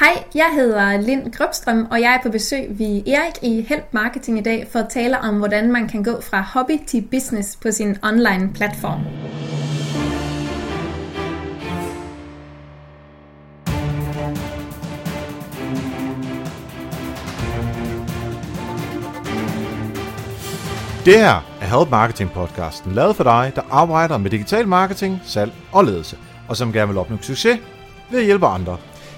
Hej, jeg hedder Lind Grøbstrøm, og jeg er på besøg ved Erik i Help Marketing i dag for at tale om, hvordan man kan gå fra hobby til business på sin online platform. Det her er Help Marketing podcasten, lavet for dig, der arbejder med digital marketing, salg og ledelse, og som gerne vil opnå succes ved at hjælpe andre.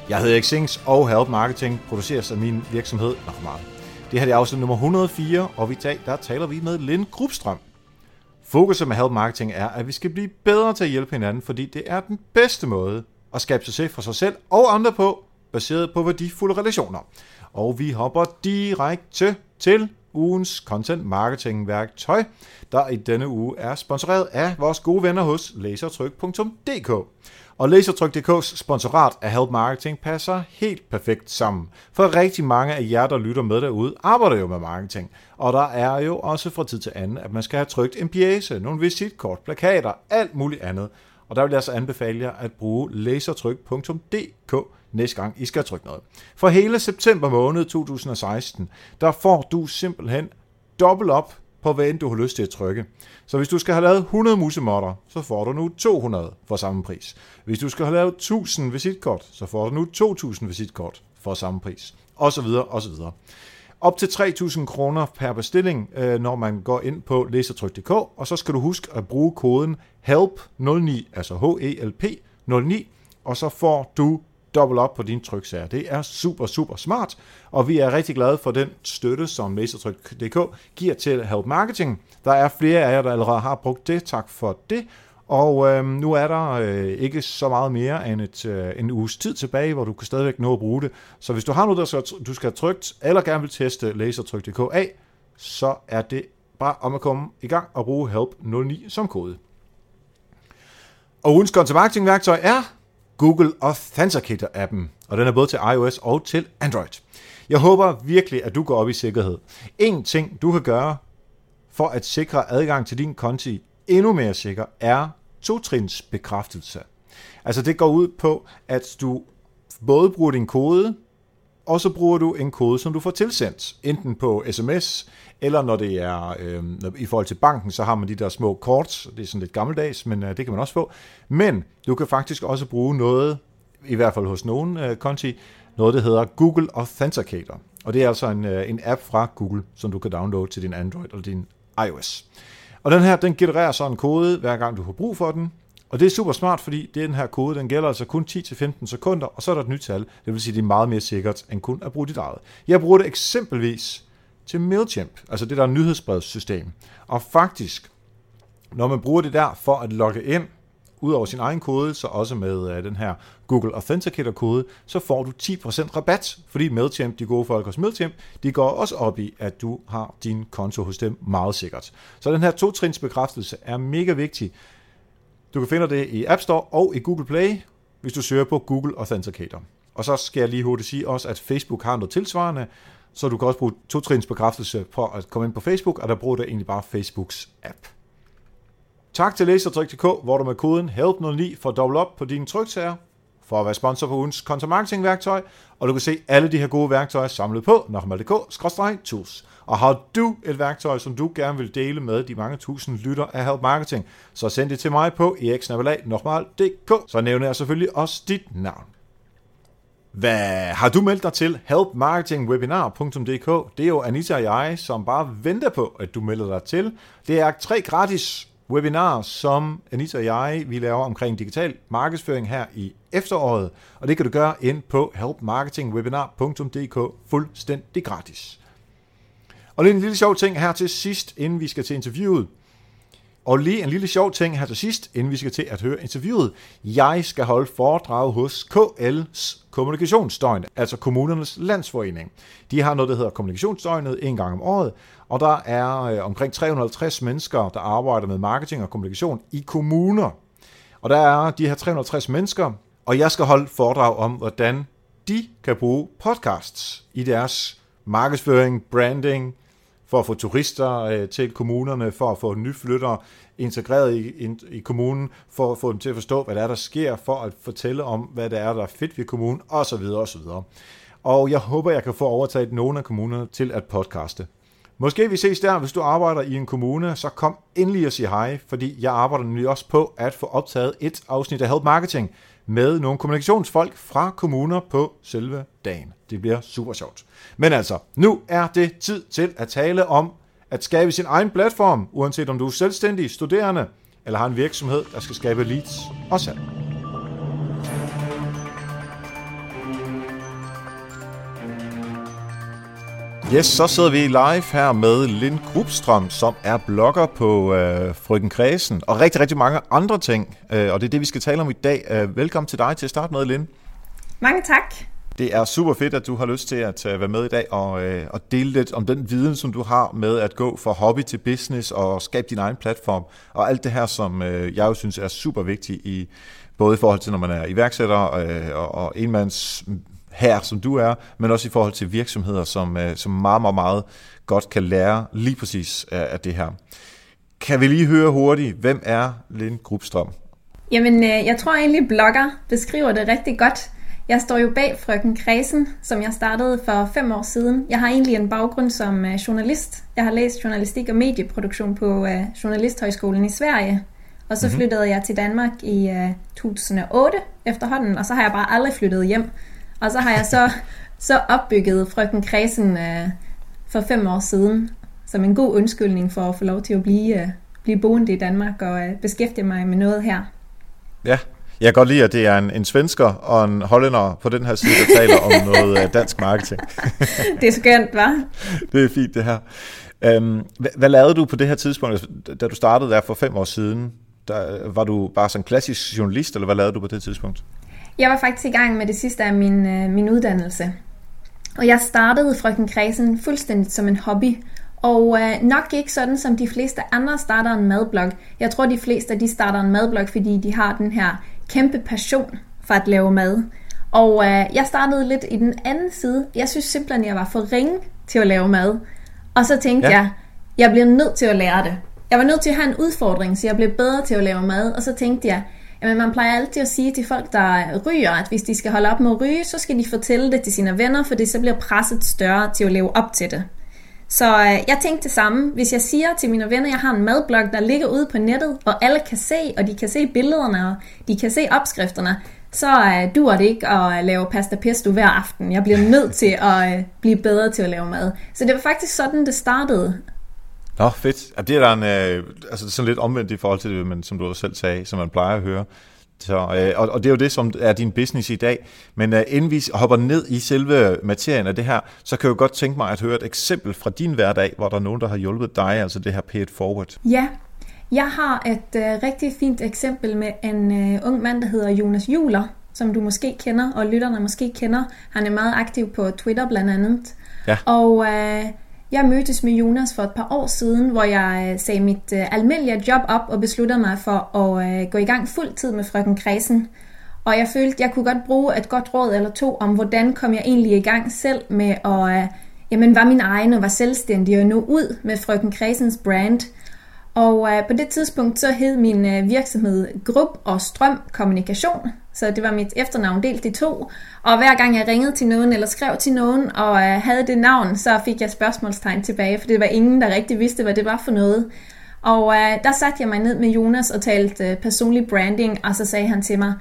Jeg hedder Xings, og Help Marketing produceres af min virksomhed Nochmal. Det her er afsnit nummer 104, og i dag der taler vi med Lind Grubstrøm. Fokuset med Help Marketing er, at vi skal blive bedre til at hjælpe hinanden, fordi det er den bedste måde at skabe succes for sig selv og andre på, baseret på værdifulde relationer. Og vi hopper direkte til ugens content marketing værktøj, der i denne uge er sponsoreret af vores gode venner hos lasertryk.dk. Og Lasertryk.dk's sponsorat af Help Marketing passer helt perfekt sammen. For rigtig mange af jer, der lytter med derude, arbejder jo med marketing. Og der er jo også fra tid til anden, at man skal have trykt en pjæse, nogle visitkort, plakater, alt muligt andet. Og der vil jeg altså anbefale jer at bruge lasertryk.dk næste gang I skal trykke noget. For hele september måned 2016, der får du simpelthen dobbelt op på hvad end du har lyst til at trykke. Så hvis du skal have lavet 100 musemotter, så får du nu 200 for samme pris. Hvis du skal have lavet 1000 visitkort, så får du nu 2000 visitkort for samme pris. Og så videre, og så videre. Op til 3.000 kroner per bestilling, øh, når man går ind på læsertryk.dk, og så skal du huske at bruge koden HELP09, altså H-E-L-P 09, og så får du dobbelt op på dine tryksager. Det er super, super smart, og vi er rigtig glade for den støtte, som Lasertryk.dk giver til Help Marketing. Der er flere af jer, der allerede har brugt det. Tak for det. Og øh, nu er der øh, ikke så meget mere end et, øh, en uges tid tilbage, hvor du kan stadigvæk nå at bruge det. Så hvis du har noget, der skal, du skal have trykt, eller gerne vil teste Lasertryk.dk af, så er det bare om at komme i gang og bruge HELP09 som kode. Og ugens content marketing værktøj er Google Authenticator-appen, og den er både til iOS og til Android. Jeg håber virkelig, at du går op i sikkerhed. En ting, du kan gøre for at sikre adgang til din konti endnu mere sikker, er totrins bekræftelse. Altså det går ud på, at du både bruger din kode, og så bruger du en kode, som du får tilsendt, enten på sms, eller når det er øh, i forhold til banken, så har man de der små kort, det er sådan lidt gammeldags, men øh, det kan man også få. Men du kan faktisk også bruge noget, i hvert fald hos nogen øh, konti, noget, der hedder Google Authenticator. Og det er altså en, øh, en app fra Google, som du kan downloade til din Android eller din iOS. Og den her, den genererer så en kode, hver gang du har brug for den, og det er super smart, fordi den her kode, den gælder altså kun 10-15 sekunder, og så er der et nyt tal. Det vil sige, det er meget mere sikkert, end kun at bruge dit eget. Jeg bruger det eksempelvis til MailChimp, altså det der nyhedsbrevssystem. Og faktisk, når man bruger det der for at logge ind, ud over sin egen kode, så også med øh, den her Google Authenticator-kode, så får du 10% rabat, fordi MailChimp, de gode folk hos MailChimp, de går også op i, at du har din konto hos dem meget sikkert. Så den her to-trins bekræftelse er mega vigtig, du kan finde det i App Store og i Google Play, hvis du søger på Google Authenticator. Og så skal jeg lige hurtigt sige også, at Facebook har noget tilsvarende, så du kan også bruge to-trins bekræftelse på at komme ind på Facebook, og der bruger du egentlig bare Facebooks app. Tak til Lasertryk.dk, hvor du med koden HELP09 får dobbelt op på dine tryksager for at være sponsor på ugens content marketing værktøj, og du kan se alle de her gode værktøjer samlet på nokmal.dk-tools. Og har du et værktøj, som du gerne vil dele med de mange tusind lytter af Help Marketing, så send det til mig på eriksnabelag.dk, så nævner jeg selvfølgelig også dit navn. Hvad har du meldt dig til helpmarketingwebinar.dk? Det er jo Anita og jeg, som bare venter på, at du melder dig til. Det er tre gratis webinar, som Anita og jeg vi laver omkring digital markedsføring her i efteråret, og det kan du gøre ind på helpmarketingwebinar.dk fuldstændig gratis. Og lige en lille sjov ting her til sidst, inden vi skal til interviewet. Og lige en lille sjov ting her til sidst, inden vi skal til at høre interviewet. Jeg skal holde foredrag hos KL's kommunikationsdøgn, altså kommunernes landsforening. De har noget, der hedder kommunikationsdøgnet en gang om året, og der er øh, omkring 350 mennesker, der arbejder med marketing og kommunikation i kommuner. Og der er de her 350 mennesker, og jeg skal holde foredrag om, hvordan de kan bruge podcasts i deres markedsføring, branding, for at få turister øh, til kommunerne, for at få nyflyttere integreret i, i, i kommunen, for at få dem til at forstå, hvad der er, der sker, for at fortælle om, hvad der er, der er fedt ved kommunen, osv. osv. Og jeg håber, jeg kan få overtaget nogle af kommunerne til at podcaste. Måske vi ses der, hvis du arbejder i en kommune, så kom endelig og sig hej, fordi jeg arbejder nemlig også på at få optaget et afsnit af Help Marketing med nogle kommunikationsfolk fra kommuner på selve dagen. Det bliver super sjovt. Men altså, nu er det tid til at tale om at skabe sin egen platform, uanset om du er selvstændig, studerende eller har en virksomhed, der skal skabe leads og salg. Yes, så sidder vi live her med Lind Grubstrøm, som er blogger på øh, Frøken Kredsen, og rigtig, rigtig mange andre ting. Øh, og det er det, vi skal tale om i dag. Øh, velkommen til dig til at starte med, Lind. Mange tak. Det er super fedt, at du har lyst til at øh, være med i dag og, øh, og dele lidt om den viden, som du har med at gå fra hobby til business og skabe din egen platform. Og alt det her, som øh, jeg jo synes er super vigtigt, i, både i forhold til, når man er iværksætter øh, og, og enmands her, som du er, men også i forhold til virksomheder, som, øh, som meget, meget, meget godt kan lære lige præcis af, af det her. Kan vi lige høre hurtigt, hvem er Lind Grubstrøm? Jamen, øh, jeg tror egentlig, blogger beskriver det rigtig godt. Jeg står jo bag Frøken Kredsen, som jeg startede for fem år siden. Jeg har egentlig en baggrund som øh, journalist. Jeg har læst journalistik og medieproduktion på Journalisthøjskolen i Sverige. Og så mm-hmm. flyttede jeg til Danmark i 2008 efterhånden, og så har jeg bare aldrig flyttet hjem. Og så har jeg så, så opbygget Frøken Kredsen øh, for fem år siden, som en god undskyldning for at få lov til at blive, øh, blive boende i Danmark og øh, beskæftige mig med noget her. Ja, jeg kan godt lide, at det er en, en svensker og en hollænder på den her side, der taler om noget øh, dansk marketing. det er skønt, hva'? Det er fint, det her. Øhm, hvad, hvad lavede du på det her tidspunkt, da du startede der for fem år siden? Der, var du bare sådan en klassisk journalist, eller hvad lavede du på det tidspunkt? Jeg var faktisk i gang med det sidste af min, øh, min uddannelse. Og jeg startede Frøken Kredsen fuldstændig som en hobby. Og øh, nok ikke sådan, som de fleste andre starter en madblog. Jeg tror, de fleste de starter en madblog, fordi de har den her kæmpe passion for at lave mad. Og øh, jeg startede lidt i den anden side. Jeg synes simpelthen, jeg var for ringe til at lave mad. Og så tænkte ja. jeg, jeg bliver nødt til at lære det. Jeg var nødt til at have en udfordring, så jeg blev bedre til at lave mad. Og så tænkte jeg, Jamen, man plejer altid at sige til folk, der ryger, at hvis de skal holde op med at ryge, så skal de fortælle det til sine venner, for det så bliver presset større til at leve op til det. Så øh, jeg tænkte det samme. Hvis jeg siger til mine venner, at jeg har en madblog, der ligger ude på nettet, og alle kan se, og de kan se billederne, og de kan se opskrifterne, så øh, dur det ikke at øh, lave pasta pesto hver aften. Jeg bliver nødt til at øh, blive bedre til at lave mad. Så det var faktisk sådan, det startede. Nå, fedt. Ja, det er der en, øh, altså sådan lidt omvendt i forhold til det, men som du selv sagde, som man plejer at høre. Så, øh, og, og det er jo det, som er din business i dag. Men øh, inden vi hopper ned i selve materien af det her, så kan jeg jo godt tænke mig at høre et eksempel fra din hverdag, hvor der er nogen, der har hjulpet dig, altså det her Pay It Forward. Ja, jeg har et øh, rigtig fint eksempel med en øh, ung mand, der hedder Jonas Juler, som du måske kender, og lytterne måske kender. Han er meget aktiv på Twitter blandt andet. Ja. Og øh, jeg mødtes med Jonas for et par år siden, hvor jeg øh, sagde mit øh, almindelige job op og besluttede mig for at øh, gå i gang fuld tid med frøken Kredsen. Og jeg følte, jeg kunne godt bruge et godt råd eller to om, hvordan kom jeg egentlig i gang selv med at øh, jamen, var min egen og var selvstændig og nå ud med frøken Kredsens brand. Og øh, på det tidspunkt så hed min øh, virksomhed Grupp og Strøm Kommunikation, så det var mit efternavn delt i to. Og hver gang jeg ringede til nogen eller skrev til nogen og øh, havde det navn, så fik jeg spørgsmålstegn tilbage, for det var ingen, der rigtig vidste, hvad det var for noget. Og øh, der satte jeg mig ned med Jonas og talte øh, personlig branding, og så sagde han til mig,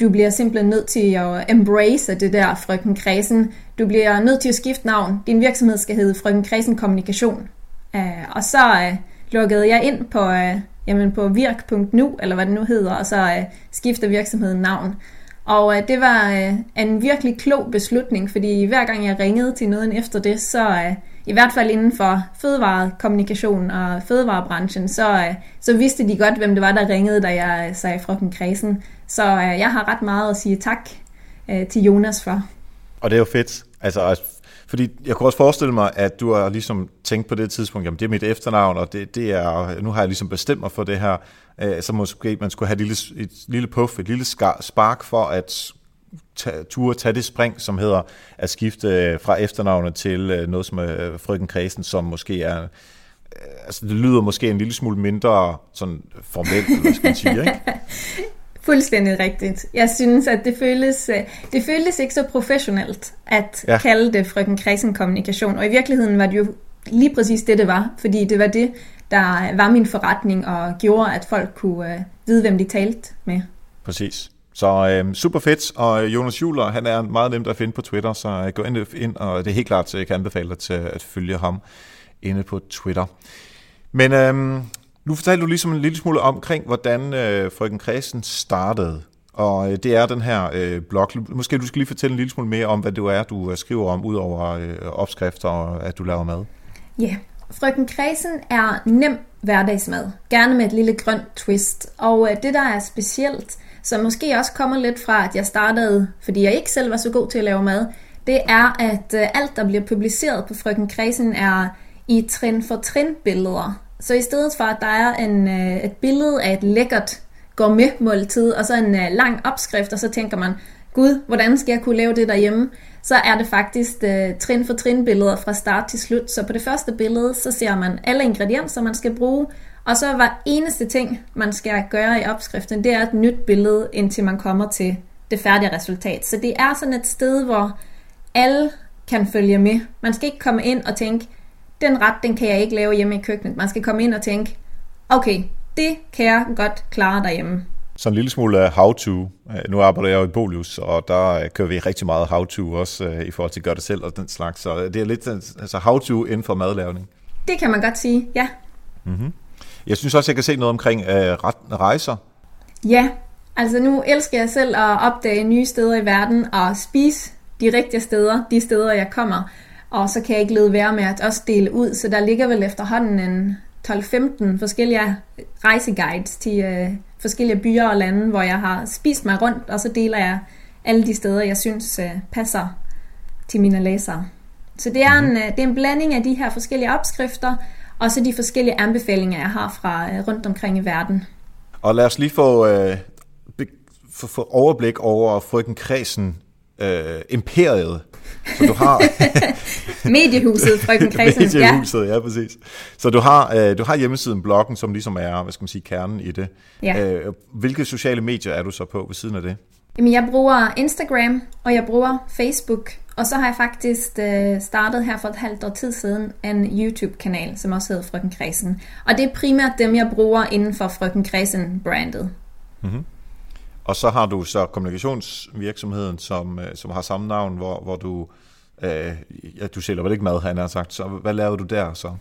du bliver simpelthen nødt til at embrace det der frøken Kredsen. Du bliver nødt til at skifte navn. Din virksomhed skal hedde frøken Kredsen Kommunikation. Øh, og så øh, lukkede jeg ind på, Øh, jamen på virk.nu, eller hvad det nu hedder, og så øh, skifter virksomheden navn. Og øh, det var øh, en virkelig klog beslutning, fordi hver gang jeg ringede til nogen efter det, så øh, i hvert fald inden for fødevarekommunikation og fødevarebranchen, så, øh, så vidste de godt, hvem det var, der ringede, da jeg øh, sagde fra Kredsen. Så øh, jeg har ret meget at sige tak øh, til Jonas for. Og det er jo fedt. Altså, fordi jeg kunne også forestille mig, at du har ligesom tænkt på det tidspunkt, jamen det er mit efternavn, og det, det er, nu har jeg ligesom bestemt mig for det her, øh, så måske man skulle have et lille, et lille puff, et lille spark for at turde tage det spring, som hedder at skifte øh, fra efternavnet til øh, noget som er frøken Kredsen, som måske er altså det lyder måske en lille smule mindre sådan formelt, hvad skal man sige, ikke? Fuldstændig rigtigt. Jeg synes, at det føles, det føles ikke så professionelt at ja. kalde det frøken Kredsen kommunikation, og i virkeligheden var det jo lige præcis det, det var, fordi det var det, der var min forretning og gjorde, at folk kunne øh, vide, hvem de talte med. Præcis. Så øh, super fedt, og Jonas Juler, han er meget nemt at finde på Twitter, så øh, gå ind, ind og det er helt klart, at jeg kan anbefale dig til at følge ham inde på Twitter. Men øh, nu fortalte du ligesom en lille smule omkring, hvordan øh, Frøken Kredsen startede. Og øh, det er den her øh, blog. Måske du skal lige fortælle en lille smule mere om, hvad det er, du øh, skriver om, udover øh, opskrifter og at du laver mad. Ja, yeah. Frøken Kredsen er nem hverdagsmad. Gerne med et lille grønt twist. Og øh, det, der er specielt, som måske også kommer lidt fra, at jeg startede, fordi jeg ikke selv var så god til at lave mad, det er, at øh, alt, der bliver publiceret på Frøken Kredsen, er i trin for trin billeder. Så i stedet for, at der er en, øh, et billede af et lækkert gourmetmåltid, og så en lang opskrift, og så tænker man, gud, hvordan skal jeg kunne lave det derhjemme? Så er det faktisk øh, trin for trin billeder fra start til slut. Så på det første billede, så ser man alle ingredienser, man skal bruge, og så var eneste ting, man skal gøre i opskriften, det er et nyt billede, indtil man kommer til det færdige resultat. Så det er sådan et sted, hvor alle kan følge med. Man skal ikke komme ind og tænke, den ret, den kan jeg ikke lave hjemme i køkkenet. Man skal komme ind og tænke, okay, det kan jeg godt klare derhjemme. Så en lille smule how-to. Øh, nu arbejder jeg jo i Bolius, og der øh, kører vi rigtig meget how-to også øh, i forhold til at gøre det selv og den slags. Så det er lidt altså how-to inden for madlavning. Det kan man godt sige, ja. Mm-hmm. Jeg synes også, jeg kan se noget omkring øh, rejser. Ja, altså nu elsker jeg selv at opdage nye steder i verden og spise de rigtige steder, de steder jeg kommer. Og så kan jeg ikke lede være med at også dele ud, så der ligger vel efterhånden en 12-15 forskellige rejseguides til øh, forskellige byer og lande, hvor jeg har spist mig rundt, og så deler jeg alle de steder, jeg synes øh, passer til mine læsere. Så det er, en, mhm. øh, det er en blanding af de her forskellige opskrifter, og så de forskellige anbefalinger, jeg har fra øh, rundt omkring i verden. Og lad os lige få, øh, få, få overblik over frøken Kredsen øh, imperiet. Så du har... Mediehuset, frøken Kredsen. Mediehuset, ja. ja, præcis. Så du har, øh, du har hjemmesiden, bloggen, som ligesom er, hvad skal man sige, kernen i det. Ja. Øh, hvilke sociale medier er du så på ved siden af det? Jamen, jeg bruger Instagram, og jeg bruger Facebook, og så har jeg faktisk øh, startet her for et halvt år tid siden en YouTube-kanal, som også hedder Frøken Kredsen. Og det er primært dem, jeg bruger inden for Frøken Kredsen-brandet. Mm-hmm. Og så har du så kommunikationsvirksomheden, som, øh, som har samme navn, hvor, hvor du, øh, ja, du sælger vel ikke mad, han har sagt, så hvad laver du der så?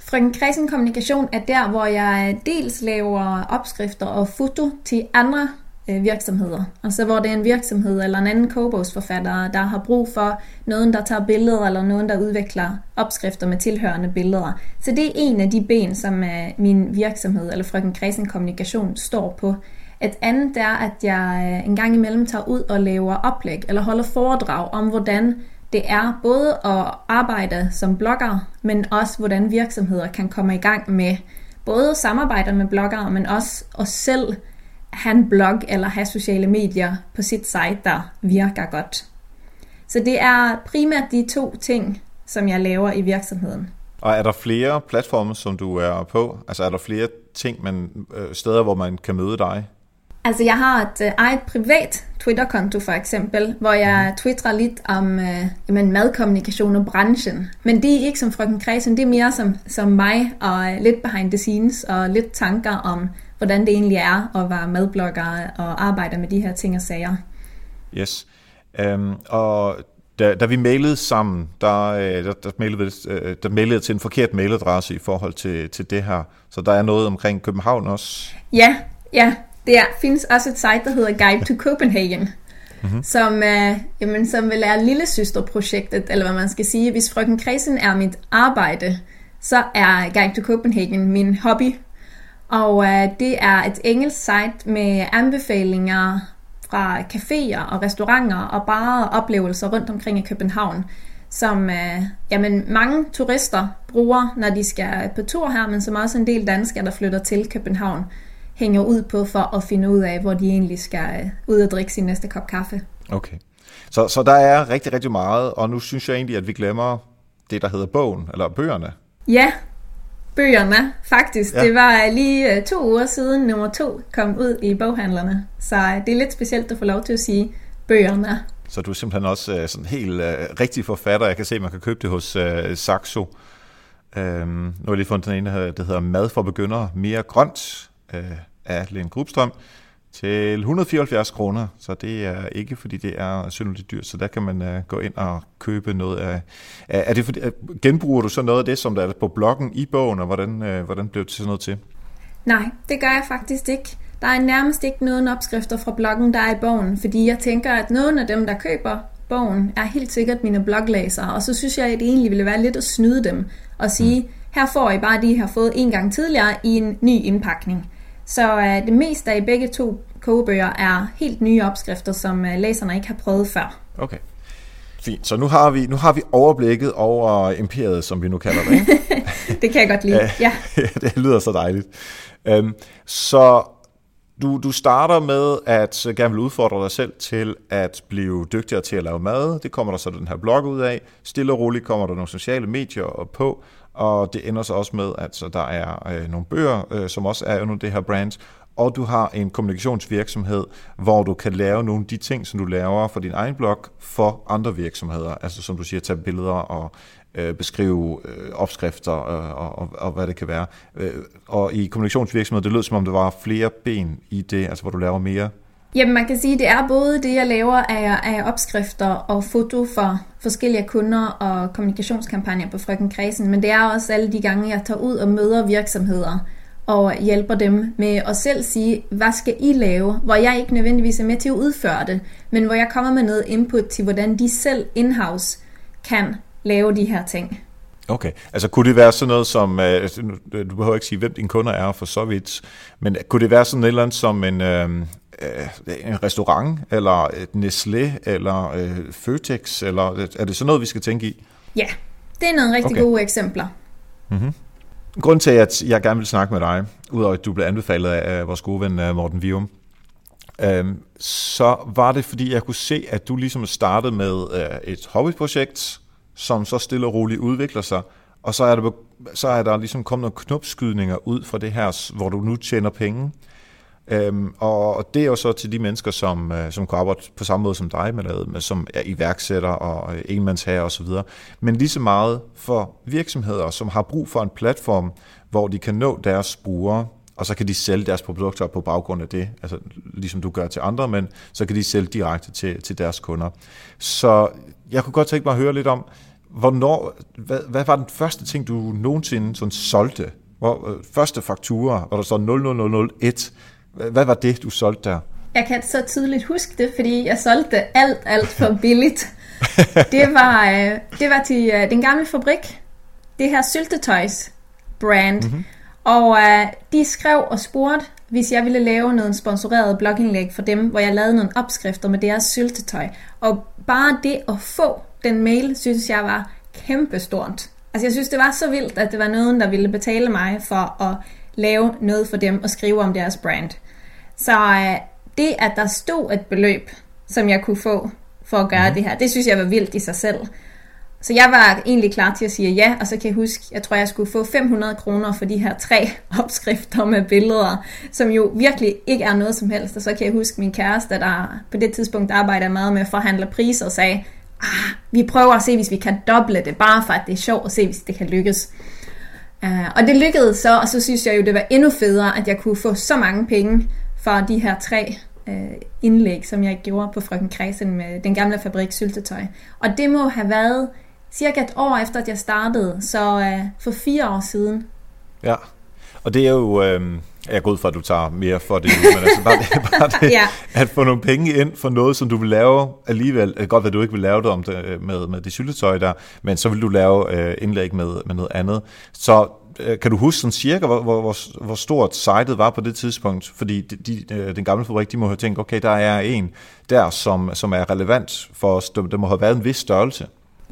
Frøken Kredsen Kommunikation er der, hvor jeg dels laver opskrifter og foto til andre øh, virksomheder. Altså hvor det er en virksomhed eller en anden kobogsforfatter, der har brug for nogen, der tager billeder, eller nogen, der udvikler opskrifter med tilhørende billeder. Så det er en af de ben, som øh, min virksomhed, eller Frøken Kredsen Kommunikation, står på. Et andet er, at jeg øh, en gang imellem tager ud og laver oplæg eller holder foredrag om, hvordan det er både at arbejde som blogger, men også hvordan virksomheder kan komme i gang med både samarbejder med bloggere, men også at selv have en blog eller have sociale medier på sit site, der virker godt. Så det er primært de to ting, som jeg laver i virksomheden. Og er der flere platforme, som du er på? Altså er der flere ting, man, øh, steder, hvor man kan møde dig? Altså, jeg har et uh, eget privat Twitter-konto for eksempel, hvor jeg mm. twittrer lidt om uh, jamen, madkommunikation og branchen. Men det er ikke som frøken Kredsen, det er mere som, som mig og uh, lidt behind the scenes og lidt tanker om, hvordan det egentlig er at være madblogger og arbejde med de her ting og sager. Yes. Um, og da, da vi mailede sammen, der, der, der, mailede, der mailede jeg til en forkert mailadresse i forhold til, til det her. Så der er noget omkring København også? Ja, ja der findes også et site, der hedder Guide to Copenhagen, mm-hmm. som, uh, jamen, som vil er lille søsterprojektet, eller hvad man skal sige. Hvis Frøken Kredsen er mit arbejde, så er Guide to Copenhagen min hobby. Og uh, det er et engelsk site med anbefalinger fra caféer og restauranter og bare oplevelser rundt omkring i København, som uh, jamen, mange turister bruger, når de skal på tur her, men som også en del danskere, der flytter til København hænger ud på for at finde ud af, hvor de egentlig skal øh, ud og drikke sin næste kop kaffe. Okay. Så, så der er rigtig, rigtig meget, og nu synes jeg egentlig, at vi glemmer det, der hedder bogen, eller bøgerne. Ja, bøgerne, faktisk. Ja. Det var lige øh, to uger siden nummer to kom ud i boghandlerne. Så øh, det er lidt specielt at få lov til at sige bøgerne. Så du er simpelthen også sådan helt uh, rigtig forfatter. Jeg kan se, at man kan købe det hos uh, Saxo. Um, nu har jeg lige fundet den ene, der hedder Mad for begyndere, mere grønt, uh, af Lene Grubstrøm til 174 kroner, så det er ikke, fordi det er synderligt dyrt, så der kan man uh, gå ind og købe noget af... Er, er det fordi, genbruger du så noget af det, som der er på bloggen i bogen, og hvordan, uh, hvordan blev det sådan noget til? Nej, det gør jeg faktisk ikke. Der er nærmest ikke nogen opskrifter fra bloggen, der er i bogen, fordi jeg tænker, at nogen af dem, der køber bogen, er helt sikkert mine bloglæsere, og så synes jeg, at det egentlig ville være lidt at snyde dem og sige, mm. her får I bare de, I har fået en gang tidligere i en ny indpakning. Så uh, det meste af begge to kogebøger er helt nye opskrifter, som uh, læserne ikke har prøvet før. Okay. Fint. Så nu har vi, nu har vi overblikket over imperiet, som vi nu kalder det, ikke? det kan jeg godt lide, ja. det lyder så dejligt. Um, så du, du starter med at gerne vil udfordre dig selv til at blive dygtigere til at lave mad. Det kommer der så den her blog ud af. Stille og roligt kommer der nogle sociale medier på, og det ender så også med, at så der er øh, nogle bøger, øh, som også er under det her brand, og du har en kommunikationsvirksomhed, hvor du kan lave nogle af de ting, som du laver for din egen blog, for andre virksomheder. Altså som du siger, tage billeder og øh, beskrive øh, opskrifter øh, og, og, og hvad det kan være. Øh, og i kommunikationsvirksomhed, det lød som om, der var flere ben i det, altså hvor du laver mere Jamen man kan sige, at det er både det, jeg laver af, af opskrifter og foto for forskellige kunder og kommunikationskampagner på Frøken Kredsen, men det er også alle de gange, jeg tager ud og møder virksomheder og hjælper dem med at selv sige, hvad skal I lave, hvor jeg ikke nødvendigvis er med til at udføre det, men hvor jeg kommer med noget input til, hvordan de selv in-house kan lave de her ting. Okay, altså kunne det være sådan noget som, øh, du behøver ikke sige, hvem dine kunder er for så vidt, men kunne det være sådan et eller andet som en, øh, øh, øh, en restaurant, eller et Nestlé, eller øh, Føtex, eller er det sådan noget, vi skal tænke i? Ja, det er nogle rigtig okay. gode eksempler. Mm-hmm. Grunden til, at jeg gerne vil snakke med dig, udover at du blev anbefalet af vores gode ven øh, Morten Vium, øh, så var det, fordi jeg kunne se, at du ligesom startede med øh, et hobbyprojekt, som så stille og roligt udvikler sig, og så er der, så er der ligesom kommet nogle knopskydninger ud fra det her, hvor du nu tjener penge. Øhm, og det er jo så til de mennesker, som, øh, som kan arbejde på samme måde som dig, med, med som er iværksætter og øh, enmandsherrer osv., men lige så meget for virksomheder, som har brug for en platform, hvor de kan nå deres brugere, og så kan de sælge deres produkter på baggrund af det, altså ligesom du gør til andre, men så kan de sælge direkte til, til deres kunder. Så jeg kunne godt tænke mig at høre lidt om, hvornår, hvad, hvad var den første ting, du nogensinde sådan solgte? Hvor, øh, første faktura, hvor der står 00001, hvad var det, du solgte der? Jeg kan så tydeligt huske det, fordi jeg solgte alt, alt for billigt. det, var, øh, det var til øh, den gamle fabrik, det her syltetøjs brand. Mm-hmm. Og uh, de skrev og spurgte, hvis jeg ville lave noget sponsoreret blogindlæg for dem, hvor jeg lavede nogle opskrifter med deres syltetøj. Og bare det at få den mail, synes jeg var kæmpestort. Altså jeg synes, det var så vildt, at det var nogen, der ville betale mig for at lave noget for dem og skrive om deres brand. Så øh, det, at der stod et beløb, som jeg kunne få for at gøre mm. det her, det synes jeg var vildt i sig selv. Så jeg var egentlig klar til at sige ja, og så kan jeg huske, jeg tror, jeg skulle få 500 kroner for de her tre opskrifter med billeder, som jo virkelig ikke er noget som helst. Og så kan jeg huske min kæreste, der på det tidspunkt arbejder meget med at forhandle priser, og sagde, ah, vi prøver at se, hvis vi kan doble det, bare for at det er sjovt at se, hvis det kan lykkes. Uh, og det lykkedes så, og så synes jeg jo, det var endnu federe, at jeg kunne få så mange penge for de her tre uh, indlæg, som jeg gjorde på Frøken Kredsen med den gamle fabrik Syltetøj. Og det må have været cirka et år efter, at jeg startede, så uh, for fire år siden. Ja, og det er jo... Øh jeg er god for, at du tager mere for det men altså bare det, bare det ja. at få nogle penge ind for noget, som du vil lave alligevel. Det godt at du ikke vil lave det om det, med, med det syltetøj der, men så vil du lave øh, indlæg med, med noget andet. Så øh, kan du huske sådan cirka, hvor, hvor, hvor, hvor stort sitet var på det tidspunkt? Fordi de, de, øh, den gamle fabrik, de må have tænkt, okay, der er en der, som, som er relevant for os. Der må have været en vis størrelse.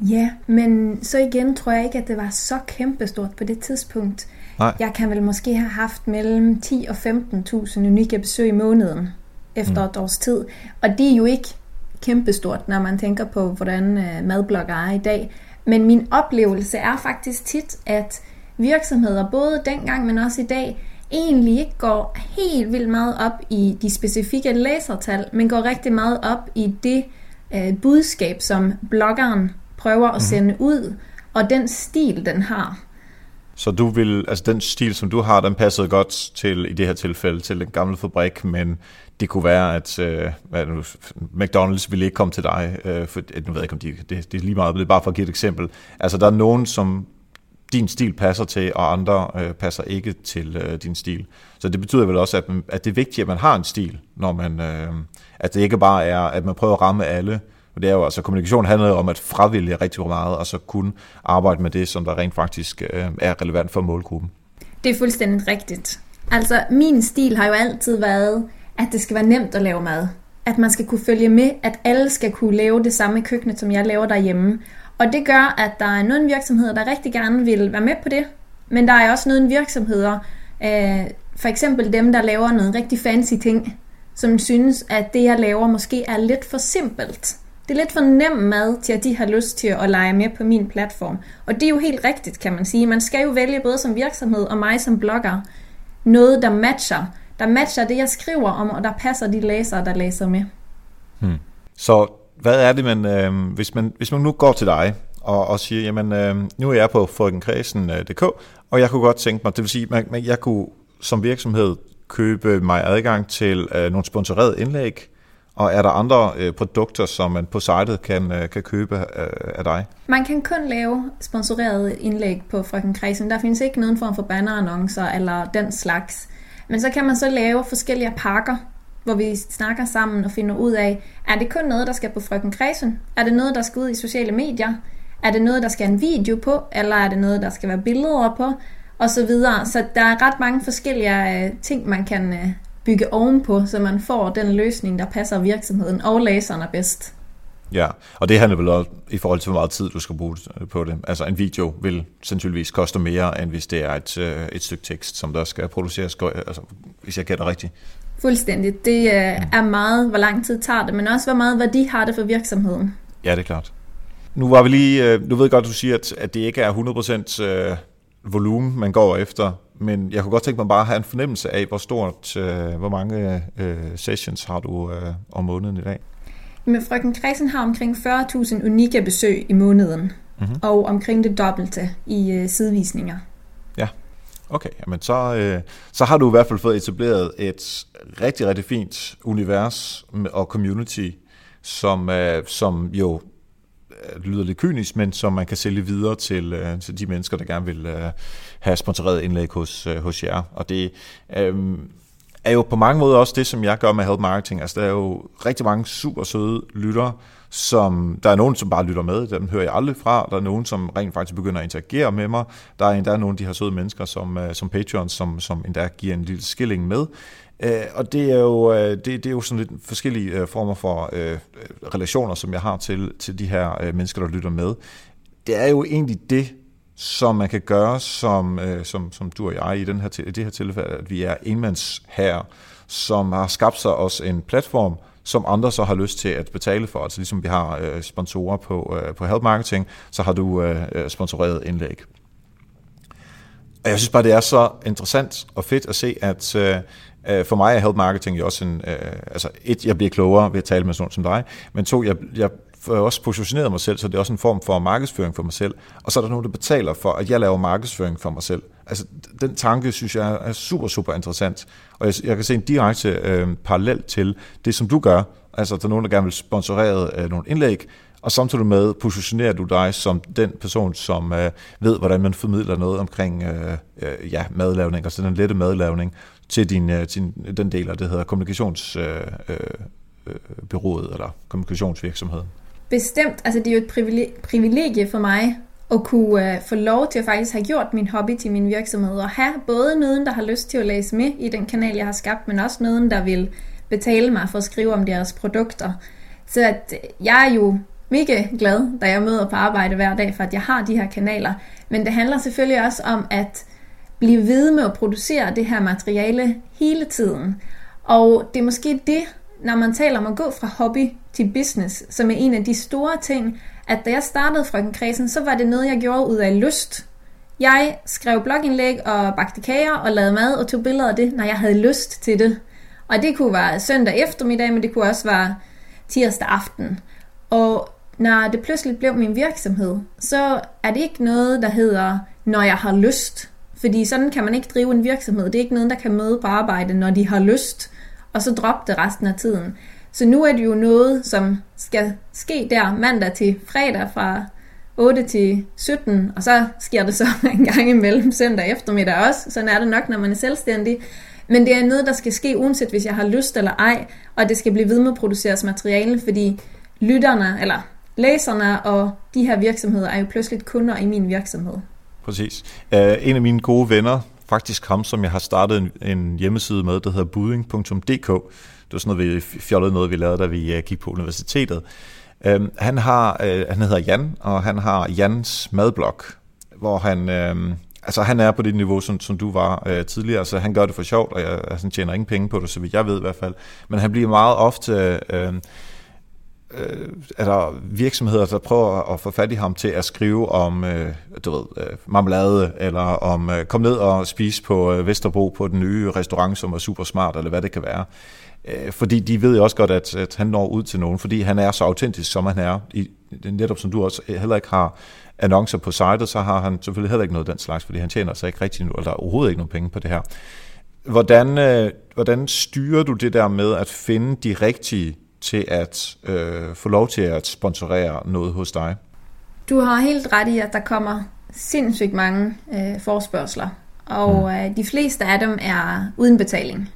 Ja, men så igen tror jeg ikke, at det var så kæmpestort på det tidspunkt. Nej. Jeg kan vel måske have haft mellem 10 og 15.000 unikke besøg i måneden efter mm. et års tid. Og det er jo ikke kæmpestort, når man tænker på, hvordan øh, madblogger er i dag. Men min oplevelse er faktisk tit, at virksomheder, både dengang, men også i dag, egentlig ikke går helt vildt meget op i de specifikke læsertal, men går rigtig meget op i det øh, budskab, som bloggeren prøver at mm. sende ud, og den stil, den har. Så du vil, altså den stil, som du har, den passede godt til, i det her tilfælde, til den gamle fabrik, men det kunne være, at øh, hvad nu, McDonald's ville ikke komme til dig, øh, for, øh, nu ved jeg ikke, om de, det, det er lige meget, det er bare for at give et eksempel. Altså der er nogen, som din stil passer til, og andre øh, passer ikke til øh, din stil. Så det betyder vel også, at, at det er vigtigt, at man har en stil, når man, øh, at det ikke bare er, at man prøver at ramme alle, og det er jo altså, kommunikation handler om at fravælge rigtig meget, og så kun arbejde med det, som der rent faktisk øh, er relevant for målgruppen. Det er fuldstændig rigtigt. Altså, min stil har jo altid været, at det skal være nemt at lave mad. At man skal kunne følge med, at alle skal kunne lave det samme køkkenet, som jeg laver derhjemme. Og det gør, at der er nogle virksomheder, der rigtig gerne vil være med på det. Men der er også nogle virksomheder, øh, for eksempel dem, der laver noget rigtig fancy ting, som synes, at det, jeg laver, måske er lidt for simpelt. Det er lidt for nem mad til, at de har lyst til at lege med på min platform. Og det er jo helt rigtigt, kan man sige. Man skal jo vælge både som virksomhed og mig som blogger noget, der matcher. Der matcher det, jeg skriver om, og der passer de læsere, der læser med. Hmm. Så hvad er det, man, øh, hvis, man, hvis man nu går til dig og, og siger, jamen øh, nu er jeg på frøkenkredsen.dk, og jeg kunne godt tænke mig, det vil sige, man, man, jeg kunne som virksomhed købe mig adgang til øh, nogle sponsorerede indlæg, og er der andre øh, produkter, som man på sitet kan, øh, kan købe øh, af dig? Man kan kun lave sponsorerede indlæg på Frøken Kredsen. Der findes ikke nogen form for bannerannoncer eller den slags. Men så kan man så lave forskellige pakker, hvor vi snakker sammen og finder ud af, er det kun noget, der skal på Frøken Kredsen? Er det noget, der skal ud i sociale medier? Er det noget, der skal en video på? Eller er det noget, der skal være billeder på? Og så videre. Så der er ret mange forskellige øh, ting, man kan øh, bygge ovenpå, så man får den løsning, der passer virksomheden og læserne bedst. Ja, og det handler vel også i forhold til, hvor meget tid du skal bruge på det. Altså en video vil sandsynligvis koste mere, end hvis det er et, øh, et stykke tekst, som der skal produceres, altså, hvis jeg kender rigtigt. Fuldstændig. Det øh, er meget, hvor lang tid tager det, men også hvor meget værdi har det for virksomheden. Ja, det er klart. Nu var vi lige, øh, nu ved godt, du siger, at, at det ikke er 100% øh, volumen, man går efter, men jeg kunne godt tænke mig bare at have en fornemmelse af, hvor stort, øh, hvor mange øh, sessions har du øh, om måneden i dag? Men Frøken Kredsen har omkring 40.000 unikke besøg i måneden, mm-hmm. og omkring det dobbelte i øh, sidevisninger. Ja, okay. Jamen så, øh, så har du i hvert fald fået etableret et rigtig, rigtig fint univers og community, som, øh, som jo det lyder lidt kynisk, men som man kan sælge videre til, øh, til de mennesker, der gerne vil øh, have sponsoreret indlæg hos, øh, hos jer. Og det øh, er jo på mange måder også det, som jeg gør med Help Marketing. Altså, der er jo rigtig mange super søde lyttere, som, der er nogen, som bare lytter med, dem hører jeg aldrig fra, der er nogen, som rent faktisk begynder at interagere med mig, der er endda nogle af de her søde mennesker, som, øh, som Patreon, som, som endda giver en lille skilling med, Øh, og det er jo, øh, det, det er jo sådan lidt forskellige øh, former for øh, relationer, som jeg har til, til de her øh, mennesker, der lytter med. Det er jo egentlig det, som man kan gøre, som, øh, som, som du og jeg i, den her, i det her tilfælde, at vi er enmands her, som har skabt sig os en platform, som andre så har lyst til at betale for. Altså ligesom vi har øh, sponsorer på, øh, på Help Marketing, så har du øh, øh sponsoreret indlæg. Og jeg synes bare, det er så interessant og fedt at se, at, øh, Øh, for mig er health marketing jo også en, øh, altså et, jeg bliver klogere ved at tale med sådan som dig, men to, jeg, jeg får også positioneret mig selv, så det er også en form for markedsføring for mig selv. Og så er der nogen, der betaler for, at jeg laver markedsføring for mig selv. Altså, den tanke, synes jeg, er super, super interessant. Og jeg, jeg kan se en direkte øh, parallel til det, som du gør. Altså, der er nogen, der gerne vil sponsorere øh, nogle indlæg, og samtidig med positionerer du dig som den person, som øh, ved, hvordan man formidler noget omkring øh, øh, ja, madlavning, altså den lette madlavning, til, din, din til den del af det hedder kommunikationsbyrået øh, øh, eller kommunikationsvirksomheden. Bestemt. Altså det er jo et privilegie for mig at kunne øh, få lov til at faktisk have gjort min hobby til min virksomhed, og have både nogen, der har lyst til at læse med i den kanal, jeg har skabt, men også nogen, der vil betale mig for at skrive om deres produkter. Så at øh, jeg er jo mega glad, da jeg møder på arbejde hver dag, for at jeg har de her kanaler. Men det handler selvfølgelig også om at blive ved med at producere det her materiale hele tiden. Og det er måske det, når man taler om at gå fra hobby til business, som er en af de store ting, at da jeg startede Frøken Kredsen, så var det noget, jeg gjorde ud af lyst. Jeg skrev blogindlæg og bagte kager og lavede mad og tog billeder af det, når jeg havde lyst til det. Og det kunne være søndag eftermiddag, men det kunne også være tirsdag aften. Og når det pludselig blev min virksomhed, så er det ikke noget, der hedder, når jeg har lyst. Fordi sådan kan man ikke drive en virksomhed. Det er ikke noget, der kan møde på arbejde, når de har lyst, og så droppe det resten af tiden. Så nu er det jo noget, som skal ske der mandag til fredag fra 8 til 17, og så sker det så en gang imellem søndag eftermiddag også. Sådan er det nok, når man er selvstændig. Men det er noget, der skal ske, uanset hvis jeg har lyst eller ej, og det skal blive ved med at produceres materiale, fordi lytterne, eller læserne og de her virksomheder er jo pludselig kunder i min virksomhed. Præcis. Uh, en af mine gode venner, faktisk ham, som jeg har startet en, en hjemmeside med, der hedder buding.dk. Det var sådan noget, vi fjollede noget, vi lavede, da vi uh, gik på universitetet. Uh, han, har, uh, han hedder Jan, og han har Jans madblog, hvor han... Uh, altså han er på det niveau, som, som du var øh, tidligere, så han gør det for sjovt, og jeg altså, tjener ingen penge på det, så vidt jeg ved i hvert fald. Men han bliver meget ofte øh, øh, er der virksomheder, der prøver at få fat i ham til at skrive om, øh, du ved, øh, marmelade, eller om øh, kom ned og spise på øh, Vesterbro på den nye restaurant, som er super smart, eller hvad det kan være. Øh, fordi de ved jo også godt, at, at han når ud til nogen, fordi han er så autentisk, som han er. I, netop som du også heller ikke har annoncer på sitet, så har han selvfølgelig heller ikke noget den slags, fordi han tjener sig ikke rigtig nu, eller der er overhovedet ikke nogen penge på det her. Hvordan, øh, hvordan styrer du det der med at finde de rigtige til at øh, få lov til at sponsorere noget hos dig? Du har helt ret i, at der kommer sindssygt mange øh, forspørgseler, og mm. øh, de fleste af dem er uden betaling.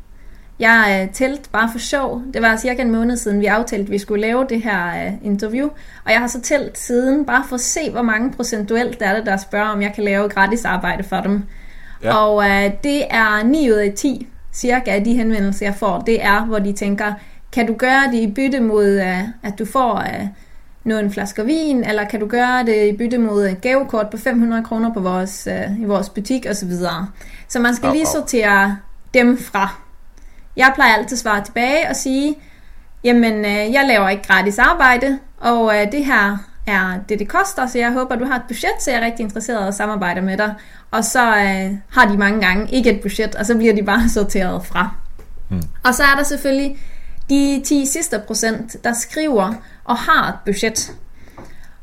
Jeg øh, tælt bare for sjov. Det var cirka en måned siden, vi aftalte, at vi skulle lave det her øh, interview. Og jeg har så tælt siden, bare for at se, hvor mange procentuelt der er det, der spørger, om jeg kan lave gratis arbejde for dem. Ja. Og øh, det er 9 ud af 10 cirka af de henvendelser, jeg får. Det er, hvor de tænker, kan du gøre det i bytte mod, øh, at du får øh, nogle flasker vin, eller kan du gøre det i bytte mod et gavekort på 500 kroner på vores, øh, i vores butik osv. Så, så man skal lige sortere dem fra. Jeg plejer altid at svare tilbage og sige, jamen jeg laver ikke gratis arbejde, og det her er det, det koster, så jeg håber, du har et budget, så jeg er rigtig interesseret i at samarbejde med dig. Og så øh, har de mange gange ikke et budget, og så bliver de bare sorteret fra. Hmm. Og så er der selvfølgelig de 10 sidste procent, der skriver og har et budget.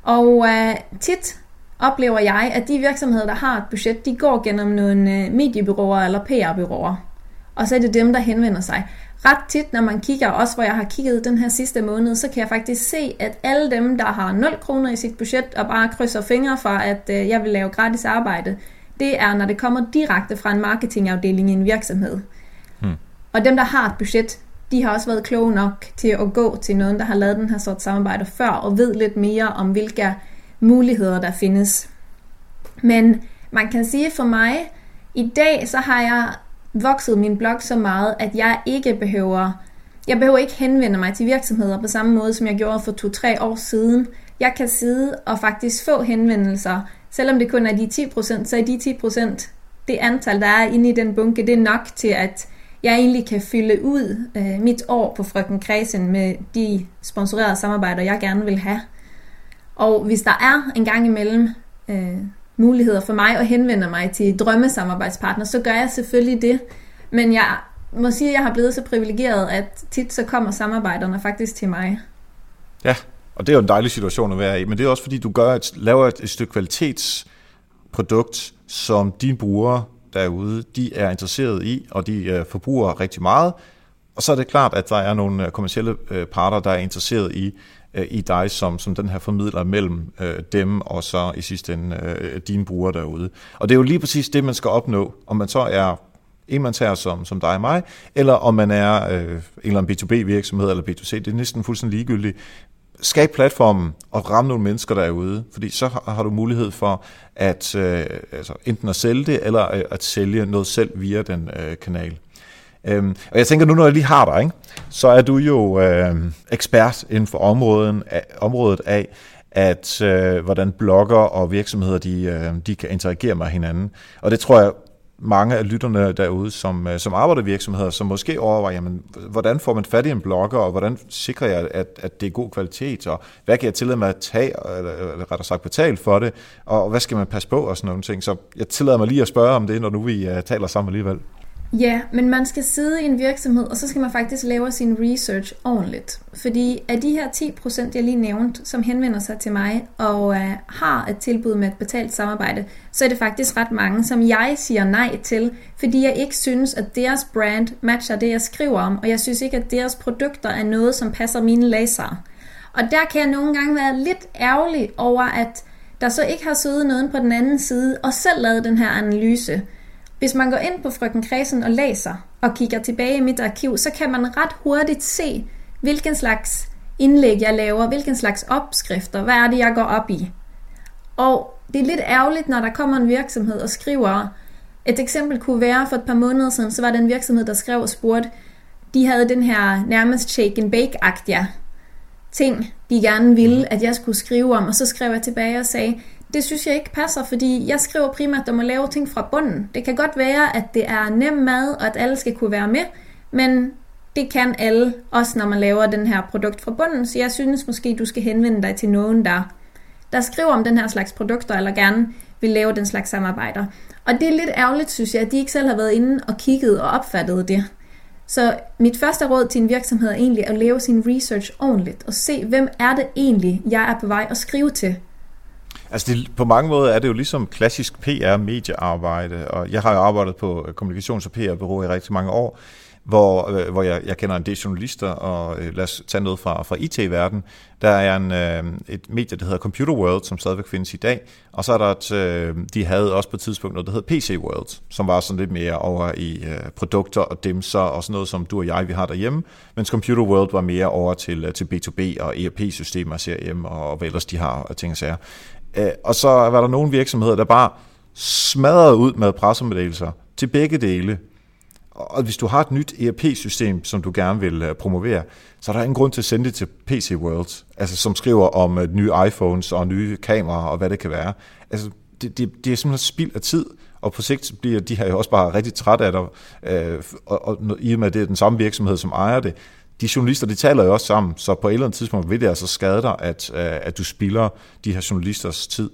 Og øh, tit oplever jeg, at de virksomheder, der har et budget, de går gennem nogle øh, mediebyråer eller PR-byråer. Og så er det dem, der henvender sig. Ret tit, når man kigger, også hvor jeg har kigget den her sidste måned, så kan jeg faktisk se, at alle dem, der har 0 kroner i sit budget og bare krydser fingre for, at øh, jeg vil lave gratis arbejde, det er, når det kommer direkte fra en marketingafdeling i en virksomhed. Hmm. Og dem, der har et budget, de har også været kloge nok til at gå til nogen, der har lavet den her sort samarbejde før, og ved lidt mere om, hvilke muligheder der findes. Men man kan sige for mig, i dag så har jeg vokset min blog så meget, at jeg ikke behøver, jeg behøver ikke henvende mig til virksomheder på samme måde, som jeg gjorde for to-tre år siden. Jeg kan sidde og faktisk få henvendelser, selvom det kun er de 10%, så er de 10% det antal, der er inde i den bunke, det er nok til, at jeg egentlig kan fylde ud øh, mit år på Frøken Kredsen med de sponsorerede samarbejder, jeg gerne vil have. Og hvis der er en gang imellem øh, muligheder for mig at henvende mig til drømmesamarbejdspartner, så gør jeg selvfølgelig det. Men jeg må sige, at jeg har blevet så privilegeret, at tit så kommer samarbejderne faktisk til mig. Ja, og det er jo en dejlig situation at være i, men det er også fordi, du gør et, laver et, et stykke kvalitetsprodukt, som dine brugere derude, de er interesseret i, og de øh, forbruger rigtig meget. Og så er det klart, at der er nogle øh, kommersielle øh, parter, der er interesseret i, øh, i dig som, som den her formidler mellem øh, dem og så i sidste ende øh, dine brugere derude. Og det er jo lige præcis det, man skal opnå, om man så er enmandsherre som, som dig og mig, eller om man er øh, en eller anden B2B-virksomhed eller B2C, det er næsten fuldstændig ligegyldigt skab platformen og ramme nogle mennesker derude, fordi så har du mulighed for at øh, altså, enten at sælge det, eller øh, at sælge noget selv via den øh, kanal. Øhm, og jeg tænker nu, når jeg lige har dig, ikke, så er du jo øh, ekspert inden for områden, af, området af, at øh, hvordan blogger og virksomheder de, øh, de kan interagere med hinanden. Og det tror jeg mange af lytterne derude, som, øh, som arbejder i virksomheder, som måske overvejer, jamen, hvordan får man fat i en blogger, og hvordan sikrer jeg, at, at det er god kvalitet, og hvad kan jeg tillade mig at tage, eller, eller rettere sagt betale for det, og hvad skal man passe på, og sådan nogle ting. Så jeg tillader mig lige at spørge om det, når nu vi uh, taler sammen alligevel. Ja, men man skal sidde i en virksomhed, og så skal man faktisk lave sin research ordentligt. Fordi af de her 10%, jeg lige nævnte, som henvender sig til mig og øh, har et tilbud med et betalt samarbejde, så er det faktisk ret mange, som jeg siger nej til, fordi jeg ikke synes, at deres brand matcher det, jeg skriver om, og jeg synes ikke, at deres produkter er noget, som passer mine læsere. Og der kan jeg nogle gange være lidt ærgerlig over, at der så ikke har siddet nogen på den anden side og selv lavet den her analyse. Hvis man går ind på Frøken Kredsen og læser og kigger tilbage i mit arkiv, så kan man ret hurtigt se, hvilken slags indlæg jeg laver, hvilken slags opskrifter, hvad er det, jeg går op i. Og det er lidt ærgerligt, når der kommer en virksomhed og skriver, et eksempel kunne være for et par måneder siden, så var der en virksomhed, der skrev og spurgte, de havde den her nærmest shake and bake-agtige ting, de gerne ville, at jeg skulle skrive om, og så skrev jeg tilbage og sagde, det synes jeg ikke passer, fordi jeg skriver primært om at lave ting fra bunden. Det kan godt være, at det er nem mad, og at alle skal kunne være med, men det kan alle, også når man laver den her produkt fra bunden, så jeg synes måske, du skal henvende dig til nogen, der, der skriver om den her slags produkter, eller gerne vil lave den slags samarbejder. Og det er lidt ærgerligt, synes jeg, at de ikke selv har været inde og kigget og opfattet det. Så mit første råd til en virksomhed er egentlig at lave sin research ordentligt, og se, hvem er det egentlig, jeg er på vej at skrive til. Altså det, på mange måder er det jo ligesom klassisk PR-mediearbejde, og jeg har jo arbejdet på øh, kommunikations- og PR-bureau i rigtig mange år, hvor, øh, hvor jeg, jeg kender en del journalister, og øh, lad os tage noget fra, fra IT-verden. Der er en, øh, et medie, der hedder Computer World, som stadigvæk findes i dag, og så er der et, øh, de havde også på et tidspunkt noget, der hedder PC World, som var sådan lidt mere over i øh, produkter og demser og sådan noget, som du og jeg, vi har derhjemme, mens Computer World var mere over til, øh, til B2B og ERP-systemer, CRM og hvad ellers de har og ting og sager. Øh, og så var der nogle virksomheder, der bare smadrede ud med pressemeddelelser til begge dele. Og hvis du har et nyt ERP-system, som du gerne vil øh, promovere, så er der ingen grund til at sende det til PC World, altså som skriver om øh, nye iPhones og nye kameraer og hvad det kan være. Altså, det, det, det er simpelthen spild af tid, og på sigt bliver de her jo også bare rigtig trætte af dig, øh, og, og, og i og med, at det er den samme virksomhed, som ejer det, de journalister, de taler jo også sammen, så på et eller andet tidspunkt vil det altså skade dig, at, øh, at du spilder de her journalisters tid.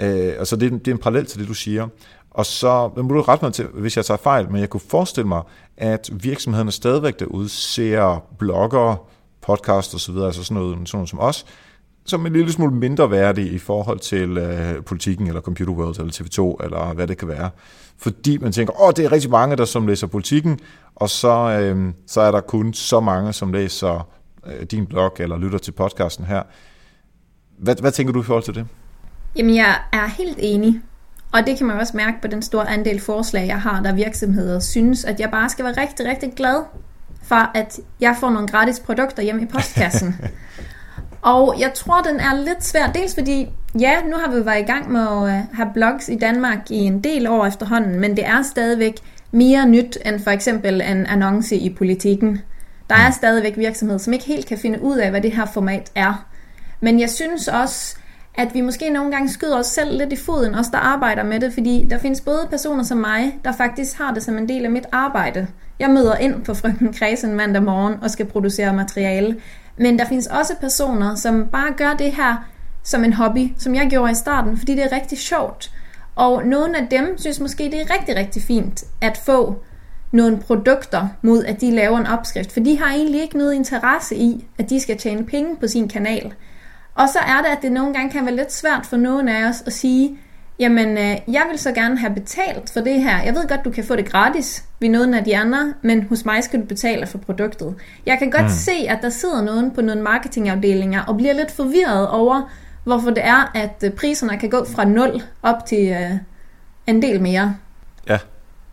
Øh, altså det, det er en parallel til det, du siger. Og så må du rette mig til, hvis jeg tager fejl, men jeg kunne forestille mig, at virksomhederne stadigvæk derude ser bloggere, podcast og så videre, altså sådan noget, sådan noget som os, som en lille smule mindre værdig i forhold til øh, politikken, eller Computer World, eller TV2, eller hvad det kan være. Fordi man tænker, åh, det er rigtig mange, der som læser politikken, og så, øh, så er der kun så mange, som læser øh, din blog, eller lytter til podcasten her. Hvad, hvad tænker du i forhold til det? Jamen, jeg er helt enig. Og det kan man også mærke på den store andel forslag, jeg har, der virksomheder synes, at jeg bare skal være rigtig, rigtig glad for, at jeg får nogle gratis produkter hjem i postkassen. Og jeg tror, den er lidt svær, dels fordi, ja, nu har vi været i gang med at øh, have blogs i Danmark i en del år efterhånden, men det er stadigvæk mere nyt end for eksempel en annonce i politikken. Der er mm. stadigvæk virksomheder, som ikke helt kan finde ud af, hvad det her format er. Men jeg synes også, at vi måske nogle gange skyder os selv lidt i foden, os der arbejder med det, fordi der findes både personer som mig, der faktisk har det som en del af mit arbejde. Jeg møder ind på Frøken Kredsen mandag morgen og skal producere materiale. Men der findes også personer, som bare gør det her som en hobby, som jeg gjorde i starten, fordi det er rigtig sjovt. Og nogle af dem synes måske, det er rigtig, rigtig fint at få nogle produkter mod, at de laver en opskrift, for de har egentlig ikke noget interesse i, at de skal tjene penge på sin kanal. Og så er det, at det nogle gange kan være lidt svært for nogen af os at sige, jamen, øh, jeg vil så gerne have betalt for det her. Jeg ved godt, du kan få det gratis ved nogen af de andre, men hos mig skal du betale for produktet. Jeg kan godt mm. se, at der sidder nogen på nogle marketingafdelinger og bliver lidt forvirret over, hvorfor det er, at øh, priserne kan gå fra 0 op til øh, en del mere. Ja,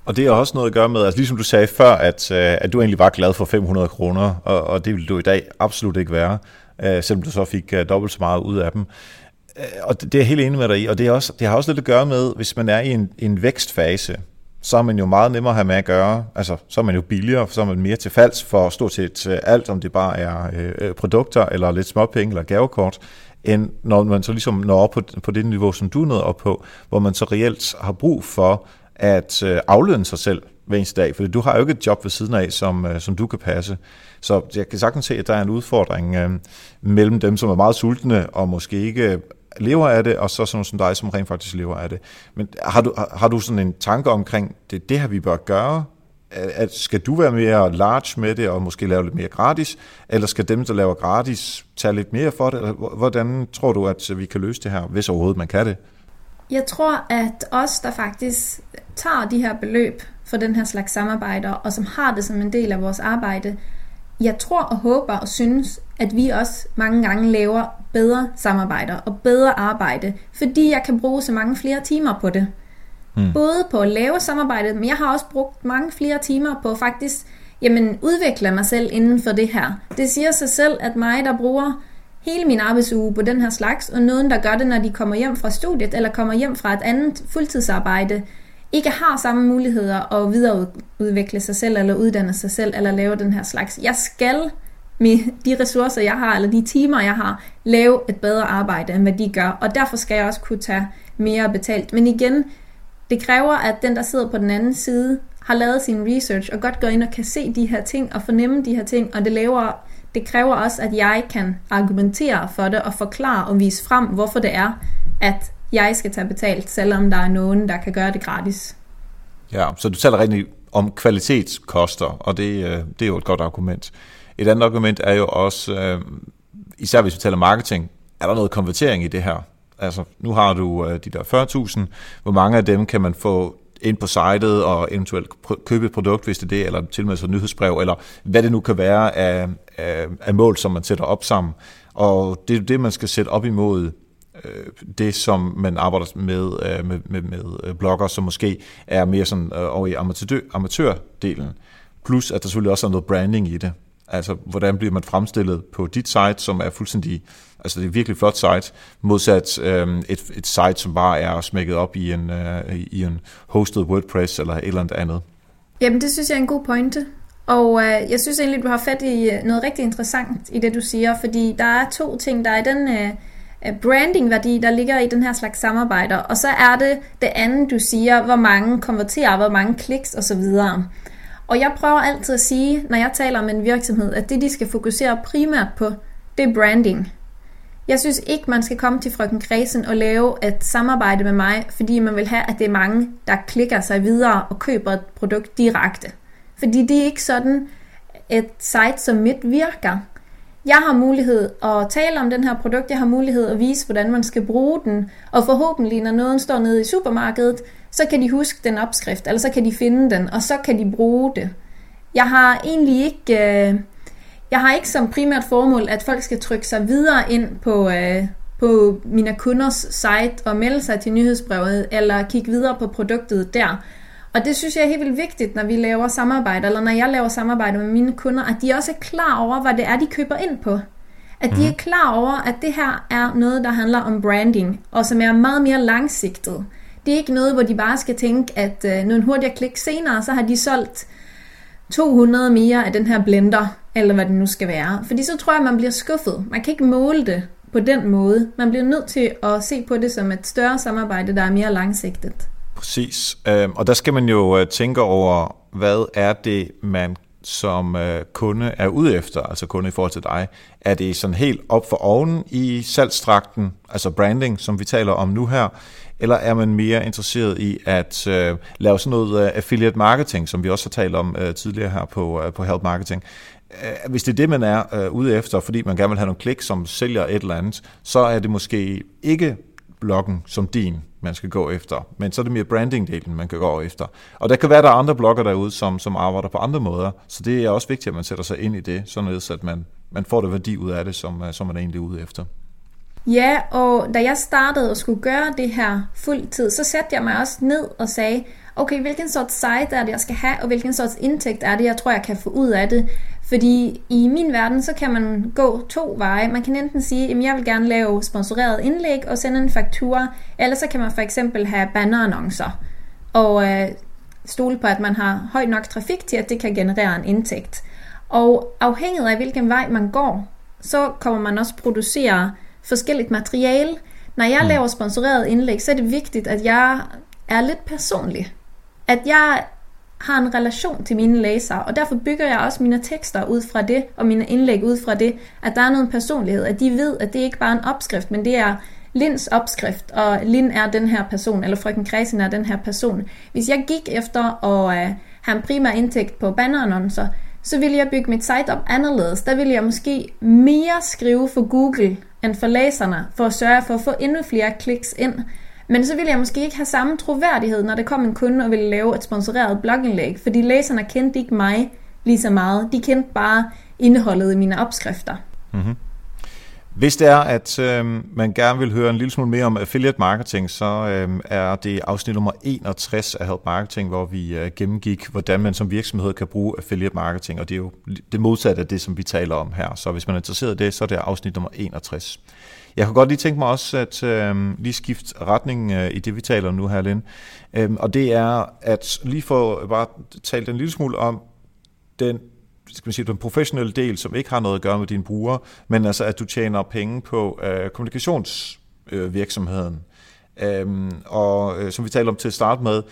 og det har også noget at gøre med, altså ligesom du sagde før, at, øh, at du egentlig var glad for 500 kroner, og, og det vil du i dag absolut ikke være, øh, selvom du så fik øh, dobbelt så meget ud af dem. Øh, og det, er jeg helt enig med dig i, og det, er også, det har også lidt at gøre med, hvis man er i en, en vækstfase, så er man jo meget nemmere at have med at gøre. Altså, så er man jo billigere, så er man mere til falds for stort set øh, alt, om det bare er øh, øh, produkter, eller lidt småpenge, eller gavekort, end når man så ligesom når op på, på det niveau, som du nåede op på, hvor man så reelt har brug for at øh, aflønne sig selv hver eneste dag, for du har jo ikke et job ved siden af, som, øh, som du kan passe. Så jeg kan sagtens se, at der er en udfordring øh, mellem dem, som er meget sultne og måske ikke lever af det, og så sådan som dig, som rent faktisk lever af det. Men har du, har du sådan en tanke omkring, det det her, vi bør gøre? At skal du være mere large med det, og måske lave lidt mere gratis, eller skal dem, der laver gratis, tage lidt mere for det? Eller hvordan tror du, at vi kan løse det her, hvis overhovedet man kan det? Jeg tror, at os, der faktisk tager de her beløb for den her slags samarbejder, og som har det som en del af vores arbejde, jeg tror og håber og synes, at vi også mange gange laver bedre samarbejder og bedre arbejde, fordi jeg kan bruge så mange flere timer på det. Mm. Både på at lave samarbejdet, men jeg har også brugt mange flere timer på faktisk jamen, udvikle mig selv inden for det her. Det siger sig selv, at mig, der bruger hele min arbejdsuge på den her slags, og nogen, der gør det, når de kommer hjem fra studiet, eller kommer hjem fra et andet fuldtidsarbejde, ikke har samme muligheder at videreudvikle sig selv, eller uddanne sig selv, eller lave den her slags. Jeg skal med de ressourcer, jeg har, eller de timer, jeg har, lave et bedre arbejde, end hvad de gør. Og derfor skal jeg også kunne tage mere betalt. Men igen, det kræver, at den, der sidder på den anden side, har lavet sin research, og godt går ind og kan se de her ting, og fornemme de her ting, og det, laver, det kræver også, at jeg kan argumentere for det, og forklare og vise frem, hvorfor det er, at jeg skal tage betalt, selvom der er nogen, der kan gøre det gratis. Ja, så du taler rigtig om kvalitetskoster, og det, øh, det er jo et godt argument. Et andet argument er jo også, øh, især hvis vi taler marketing, er der noget konvertering i det her? Altså, nu har du øh, de der 40.000. Hvor mange af dem kan man få ind på sitet og eventuelt købe et produkt, hvis det er det, eller til og med så et nyhedsbrev, eller hvad det nu kan være af, af, af mål, som man sætter op sammen. Og det er det, man skal sætte op imod øh, det, som man arbejder med, øh, med, med, med øh, blogger, som måske er mere sådan øh, over i amatør, amatørdelen. Plus, at der selvfølgelig også er noget branding i det. Altså, hvordan bliver man fremstillet på dit site, som er fuldstændig, altså det er et virkelig flot site, modsat øh, et, et site, som bare er smækket op i en, øh, i en hosted WordPress eller et eller andet. Jamen, det synes jeg er en god pointe. Og øh, jeg synes egentlig, du har fat i noget rigtig interessant i det, du siger, fordi der er to ting. Der er den øh, Øh, brandingværdi, der ligger i den her slags samarbejder, og så er det det andet, du siger, hvor mange konverterer, hvor mange kliks osv. Og jeg prøver altid at sige, når jeg taler om en virksomhed, at det, de skal fokusere primært på, det er branding. Jeg synes ikke, man skal komme til frøken Kredsen og lave et samarbejde med mig, fordi man vil have, at det er mange, der klikker sig videre og køber et produkt direkte. Fordi det er ikke sådan, et site som mit virker. Jeg har mulighed at tale om den her produkt, jeg har mulighed at vise, hvordan man skal bruge den, og forhåbentlig, når nogen står nede i supermarkedet, så kan de huske den opskrift, eller så kan de finde den, og så kan de bruge det. Jeg har egentlig ikke, øh, jeg har ikke som primært formål, at folk skal trykke sig videre ind på, øh, på mine kunders site og melde sig til nyhedsbrevet, eller kigge videre på produktet der. Og det synes jeg er helt vildt vigtigt, når vi laver samarbejde, eller når jeg laver samarbejde med mine kunder, at de også er klar over, hvad det er, de køber ind på. At de er mhm. klar over, at det her er noget, der handler om branding, og som er meget mere langsigtet. Det er ikke noget, hvor de bare skal tænke, at øh, nogle hurtigere klik senere, så har de solgt 200 mere af den her blender, eller hvad det nu skal være. Fordi så tror jeg, man bliver skuffet. Man kan ikke måle det på den måde. Man bliver nødt til at se på det som et større samarbejde, der er mere langsigtet. Præcis. Øhm, og der skal man jo øh, tænke over, hvad er det, man som øh, kunde er ude efter, altså kunde i forhold til dig? Er det sådan helt op for oven i salgstrakten, altså branding, som vi taler om nu her, eller er man mere interesseret i at øh, lave sådan noget øh, affiliate marketing, som vi også har talt om øh, tidligere her på, øh, på Help Marketing? Øh, hvis det er det, man er øh, ude efter, fordi man gerne vil have nogle klik, som sælger et eller andet, så er det måske ikke bloggen som din, man skal gå efter. Men så er det mere branding-delen, man kan gå efter. Og der kan være, der er andre blogger derude, som, som arbejder på andre måder. Så det er også vigtigt, at man sætter sig ind i det, således at man, man får det værdi ud af det, som, som man er egentlig ude efter. Ja, og da jeg startede og skulle gøre det her fuldtid, så satte jeg mig også ned og sagde, okay, hvilken sorts site er det, jeg skal have, og hvilken sorts indtægt er det, jeg tror, jeg kan få ud af det. Fordi i min verden, så kan man gå to veje. Man kan enten sige, at jeg vil gerne lave sponsoreret indlæg og sende en faktura, eller så kan man for eksempel have bannerannoncer og øh, stole på, at man har højt nok trafik til, at det kan generere en indtægt. Og afhængig af, hvilken vej man går, så kommer man også producere forskelligt materiale. Når jeg mm. laver sponsoreret indlæg, så er det vigtigt, at jeg er lidt personlig. at jeg har en relation til mine læsere, og derfor bygger jeg også mine tekster ud fra det, og mine indlæg ud fra det, at der er noget personlighed, at de ved, at det ikke bare er en opskrift, men det er Linds opskrift, og Lind er den her person, eller frøken Kredsen er den her person. Hvis jeg gik efter at uh, have en primær indtægt på bannerannoncer, så ville jeg bygge mit site op anderledes. Der ville jeg måske mere skrive for Google end for læserne, for at sørge for at få endnu flere kliks ind. Men så ville jeg måske ikke have samme troværdighed, når der kom en kunde og ville lave et sponsoreret blogindlæg, fordi læserne kendte ikke mig lige så meget. De kendte bare indholdet i mine opskrifter. Mm-hmm. Hvis det er, at øh, man gerne vil høre en lille smule mere om affiliate marketing, så øh, er det afsnit nummer 61 af Help Marketing, hvor vi øh, gennemgik, hvordan man som virksomhed kan bruge affiliate marketing, og det er jo det modsatte af det, som vi taler om her. Så hvis man er interesseret i det, så er det afsnit nummer 61. Jeg kan godt lige tænke mig også at øh, lige skifte retning øh, i det, vi taler om nu her, Lind. Øhm, og det er at lige få bare talt en lille smule om den skal man sige, den professionelle del, som ikke har noget at gøre med dine brugere, men altså at du tjener penge på øh, kommunikationsvirksomheden. Øh, øhm, og øh, som vi talte om til at starte med,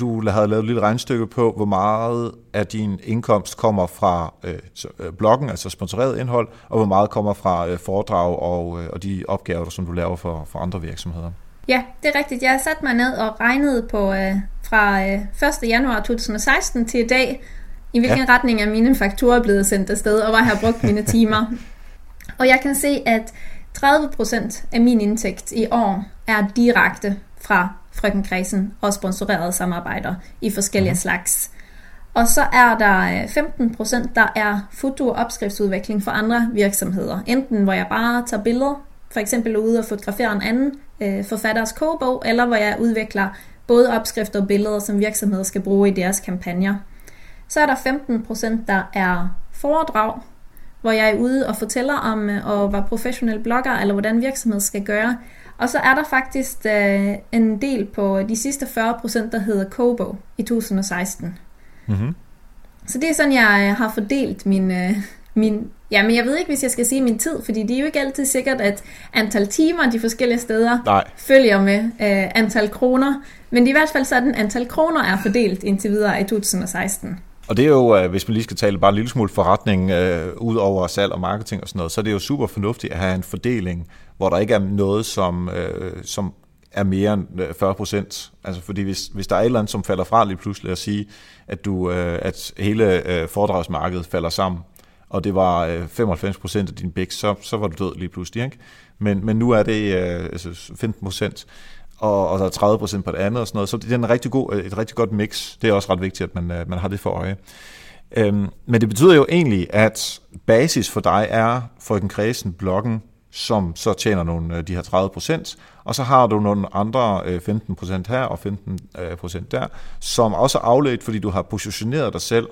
du havde lavet et lille regnstykke på, hvor meget af din indkomst kommer fra øh, øh, bloggen, altså sponsoreret indhold, og hvor meget kommer fra øh, foredrag og, øh, og de opgaver, som du laver for, for andre virksomheder. Ja, det er rigtigt. Jeg har sat mig ned og regnet på øh, fra øh, 1. januar 2016 til i dag, i hvilken ja. retning er mine fakturer blevet sendt afsted, og hvor jeg har brugt mine timer. og jeg kan se, at 30% af min indtægt i år er direkte fra Frøken Kredsen og sponsorerede samarbejder i forskellige mm. slags. Og så er der 15%, øh, der er foto- og opskriftsudvikling for andre virksomheder. Enten hvor jeg bare tager billeder, for eksempel ude og fotograferer en anden øh, forfatters kogebog, eller hvor jeg udvikler både opskrifter og billeder, som virksomheder skal bruge i deres kampagner. Så er der 15%, der er foredrag, hvor jeg er ude og fortæller om øh, at være professionel blogger, eller hvordan virksomhed skal gøre. Og så er der faktisk uh, en del på de sidste 40%, der hedder Kobo i 2016. Mm-hmm. Så det er sådan, jeg øh, har fordelt min, uh, min... Ja, men jeg ved ikke, hvis jeg skal sige min tid, fordi det er jo ikke altid sikkert, at antal timer de forskellige steder Nej. følger med uh, antal kroner. Men i hvert fald sådan, antal kroner er fordelt indtil videre i 2016. Og det er jo, øh, hvis man lige skal tale bare en lille smule forretning, øh, ud over salg og marketing og sådan noget, så er det jo super fornuftigt at have en fordeling, hvor der ikke er noget, som, øh, som er mere end øh, 40 procent. Altså fordi hvis, hvis der er et eller andet, som falder fra lige pludselig at sige, at, du, øh, at hele øh, foredragsmarkedet falder sammen, og det var øh, 95 procent af din bæk, så, så var du død lige pludselig. Ikke? Men, men nu er det øh, altså 15 procent og, og der er 30% på det andet og sådan noget. Så det er en rigtig god, et rigtig godt mix. Det er også ret vigtigt, at man, øh, man har det for øje. Øhm, men det betyder jo egentlig, at basis for dig er Frøken Kredsen bloggen, som så tjener nogle øh, de her 30 procent, og så har du nogle andre øh, 15 procent her og 15 procent der, som også er afledt, fordi du har positioneret dig selv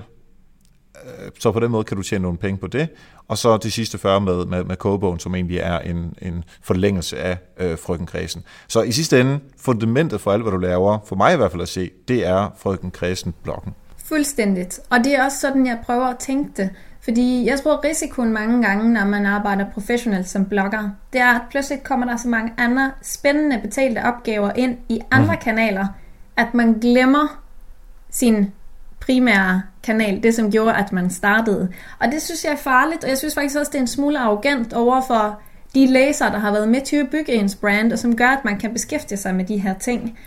så på den måde kan du tjene nogle penge på det. Og så de sidste 40 med, med, med kogebogen, som egentlig er en, en forlængelse af øh, frøkenkredsen. Så i sidste ende, fundamentet for alt, hvad du laver, for mig i hvert fald at se, det er frøkenkredsen-bloggen. Fuldstændigt. Og det er også sådan, jeg prøver at tænke det. Fordi jeg tror, risikoen mange gange, når man arbejder professionelt som blogger, det er, at pludselig kommer der så mange andre spændende betalte opgaver ind i andre mm. kanaler, at man glemmer sin primære kanal, det som gjorde, at man startede. Og det synes jeg er farligt, og jeg synes faktisk også, det er en smule arrogant over for de læsere, der har været med til at bygge ens brand, og som gør, at man kan beskæftige sig med de her ting.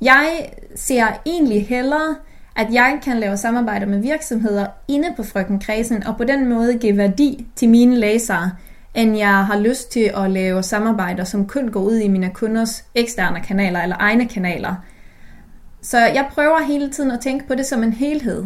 Jeg ser egentlig hellere, at jeg kan lave samarbejder med virksomheder inde på Frøken Kredsen, og på den måde give værdi til mine læsere, end jeg har lyst til at lave samarbejder, som kun går ud i mine kunders eksterne kanaler eller egne kanaler. Så jeg prøver hele tiden at tænke på det som en helhed.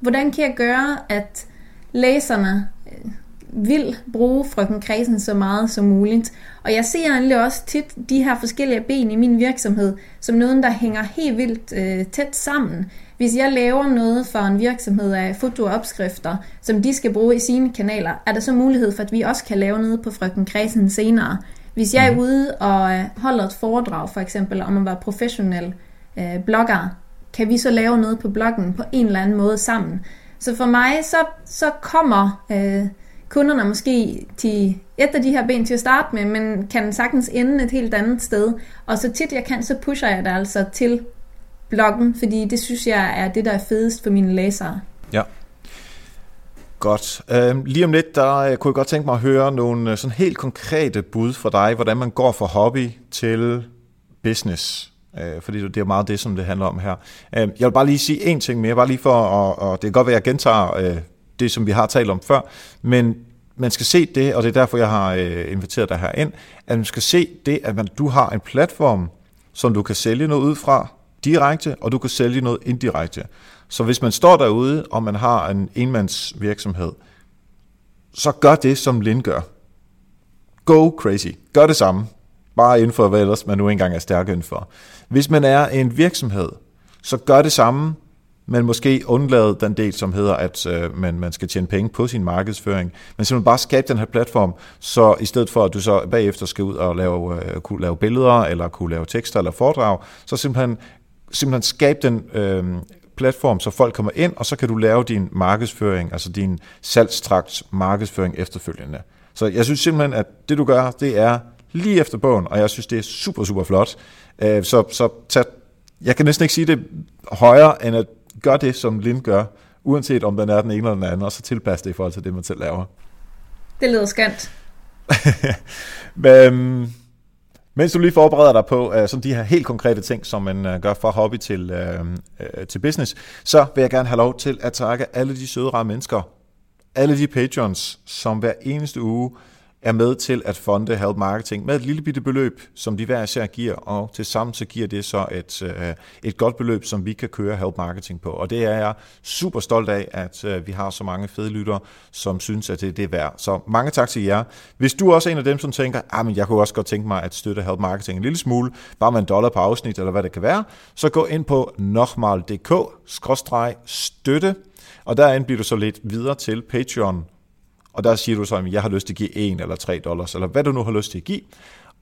Hvordan kan jeg gøre, at læserne øh, vil bruge frøken Kredsen så meget som muligt. Og jeg ser egentlig også tit de her forskellige ben i min virksomhed som noget, der hænger helt vildt øh, tæt sammen. Hvis jeg laver noget for en virksomhed af fotoopskrifter, som de skal bruge i sine kanaler, er der så mulighed for, at vi også kan lave noget på frøken Kredsen senere. Hvis jeg er mhm. ude og øh, holder et foredrag for eksempel om at være professionel øh, blogger, kan vi så lave noget på bloggen på en eller anden måde sammen. Så for mig, så, så kommer øh, kunderne måske til et af de her ben til at starte med, men kan sagtens ende et helt andet sted. Og så tit jeg kan, så pusher jeg det altså til bloggen, fordi det synes jeg er det, der er fedest for mine læsere. Ja. Godt. Øh, lige om lidt, der øh, kunne jeg godt tænke mig at høre nogle øh, sådan helt konkrete bud fra dig, hvordan man går fra hobby til business. Øh, fordi det er meget det, som det handler om her. Øh, jeg vil bare lige sige en ting mere, bare lige for, og, og det kan godt være, at jeg gentager øh, det, som vi har talt om før, men man skal se det, og det er derfor, jeg har øh, inviteret dig her ind, at man skal se det, at man, du har en platform, som du kan sælge noget ud fra direkte, og du kan sælge noget indirekte. Så hvis man står derude, og man har en enmandsvirksomhed, så gør det, som Lind gør. Go crazy. Gør det samme. Bare inden for, hvad ellers man nu engang er stærk inden for. Hvis man er en virksomhed, så gør det samme, men måske undlade den del, som hedder, at øh, man, man skal tjene penge på sin markedsføring. Men simpelthen bare skabe den her platform, så i stedet for, at du så bagefter skal ud og lave, øh, kunne lave billeder, eller kunne lave tekster eller foredrag, så simpelthen, simpelthen skabe den øh, platform, så folk kommer ind, og så kan du lave din markedsføring, altså din salgstrakt markedsføring efterfølgende. Så jeg synes simpelthen, at det du gør, det er lige efter bogen, og jeg synes, det er super, super flot. Øh, så, så tag, jeg kan næsten ikke sige det højere, end at gør det, som Lind gør, uanset om den er den ene eller den anden, og så tilpas det i forhold til det, man selv laver. Det lyder skønt. Men, mens du lige forbereder dig på uh, sådan de her helt konkrete ting, som man uh, gør fra hobby til, uh, uh, til business, så vil jeg gerne have lov til at takke alle de søde, rare mennesker, alle de patrons, som hver eneste uge er med til at fonde Help Marketing med et lille bitte beløb, som de hver især giver, og til sammen så giver det så et, øh, et godt beløb, som vi kan køre Help Marketing på. Og det er jeg super stolt af, at øh, vi har så mange fede lyttere, som synes, at det, det er værd. Så mange tak til jer. Hvis du også er en af dem, som tænker, ah, men jeg kunne også godt tænke mig at støtte Help Marketing en lille smule, bare med en dollar på afsnit, eller hvad det kan være, så gå ind på nokmal.dk-støtte, og derinde bliver du så lidt videre til Patreon og der siger du så, at jeg har lyst til at give 1 eller 3 dollars, eller hvad du nu har lyst til at give,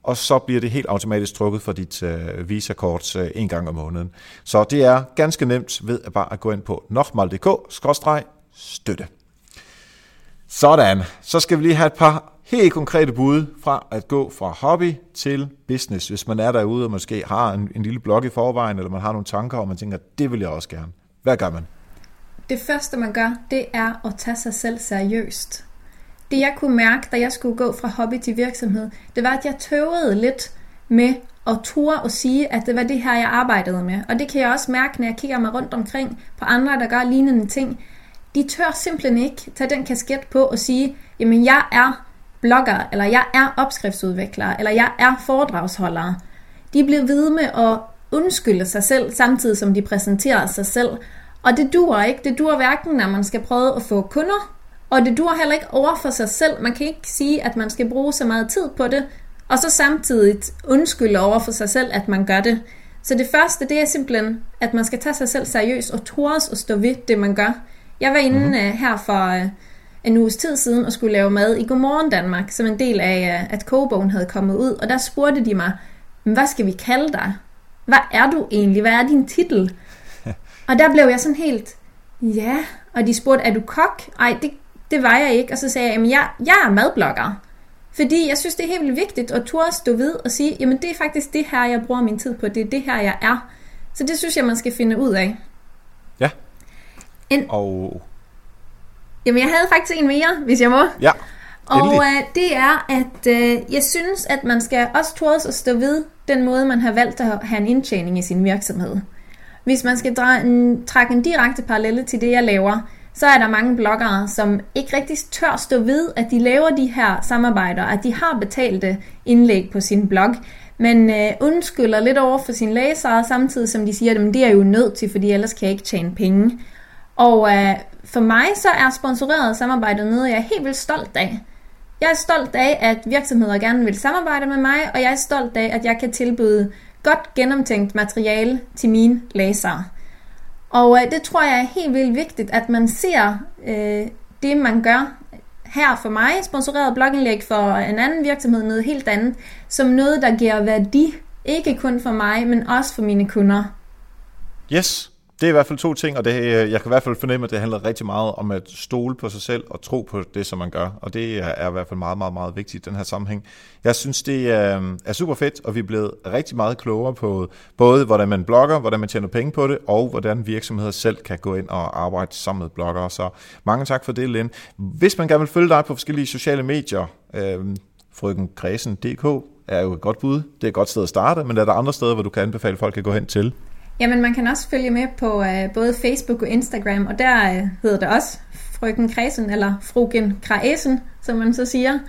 og så bliver det helt automatisk trukket fra dit øh, Visa-kort øh, en gang om måneden. Så det er ganske nemt ved at bare at gå ind på nokmal.dk-støtte. Sådan, så skal vi lige have et par helt konkrete bud fra at gå fra hobby til business, hvis man er derude og måske har en, en lille blog i forvejen, eller man har nogle tanker, og man tænker, det vil jeg også gerne. Hvad gør man? Det første, man gør, det er at tage sig selv seriøst det jeg kunne mærke, da jeg skulle gå fra hobby til virksomhed, det var, at jeg tøvede lidt med at ture og sige, at det var det her, jeg arbejdede med. Og det kan jeg også mærke, når jeg kigger mig rundt omkring på andre, der gør lignende ting. De tør simpelthen ikke tage den kasket på og sige, jamen jeg er blogger, eller jeg er opskriftsudvikler, eller jeg er foredragsholder. De bliver ved med at undskylde sig selv, samtidig som de præsenterer sig selv. Og det dur ikke. Det dur hverken, når man skal prøve at få kunder, og det dur heller ikke over for sig selv. Man kan ikke sige, at man skal bruge så meget tid på det, og så samtidig undskylde over for sig selv, at man gør det. Så det første, det er simpelthen, at man skal tage sig selv seriøst og tores og stå ved det, man gør. Jeg var inde mm-hmm. her for uh, en uges tid siden og skulle lave mad i Godmorgen Danmark, som en del af, uh, at kogebogen havde kommet ud. Og der spurgte de mig, hvad skal vi kalde dig? Hvad er du egentlig? Hvad er din titel? og der blev jeg sådan helt, ja. Og de spurgte, er du kok? Ej, det det var jeg ikke. Og så sagde jeg, at jeg, jeg er madblogger. Fordi jeg synes, det er helt vildt vigtigt at turde stå ved og sige, jamen det er faktisk det her, jeg bruger min tid på. Det er det her, jeg er. Så det synes jeg, man skal finde ud af. Ja. En... Og... Jamen jeg havde faktisk en mere, hvis jeg må. Ja. Og uh, det er, at uh, jeg synes, at man skal også turde at stå ved den måde, man har valgt at have en indtjening i sin virksomhed. Hvis man skal dra- en, trække en direkte parallelle til det, jeg laver, så er der mange bloggere, som ikke rigtig tør stå ved, at de laver de her samarbejder, at de har betalte indlæg på sin blog, men øh, undskylder lidt over for sine læsere, samtidig som de siger, at det er jo nødt til, fordi ellers kan jeg ikke tjene penge. Og øh, for mig så er sponsoreret samarbejde noget, jeg er helt vildt stolt af. Jeg er stolt af, at virksomheder gerne vil samarbejde med mig, og jeg er stolt af, at jeg kan tilbyde godt gennemtænkt materiale til mine læsere. Og øh, det tror jeg er helt vildt vigtigt, at man ser øh, det, man gør her for mig, sponsoreret blogindlæg for en anden virksomhed, noget helt andet, som noget, der giver værdi, ikke kun for mig, men også for mine kunder. Yes, det er i hvert fald to ting, og det, øh, jeg kan i hvert fald fornemme, at det handler rigtig meget om at stole på sig selv og tro på det, som man gør. Og det er, i hvert fald meget, meget, meget vigtigt i den her sammenhæng. Jeg synes, det øh, er, er super fedt, og vi er blevet rigtig meget klogere på både, hvordan man blogger, hvordan man tjener penge på det, og hvordan virksomheder selv kan gå ind og arbejde sammen med bloggere. Så mange tak for det, Lind. Hvis man gerne vil følge dig på forskellige sociale medier, øh, frøkenkredsen.dk er jo et godt bud. Det er et godt sted at starte, men er der andre steder, hvor du kan anbefale folk at gå hen til? Jamen, man kan også følge med på uh, både Facebook og Instagram, og der uh, hedder det også Frøken Kræsen, eller Frugen Kræsen, som man så siger.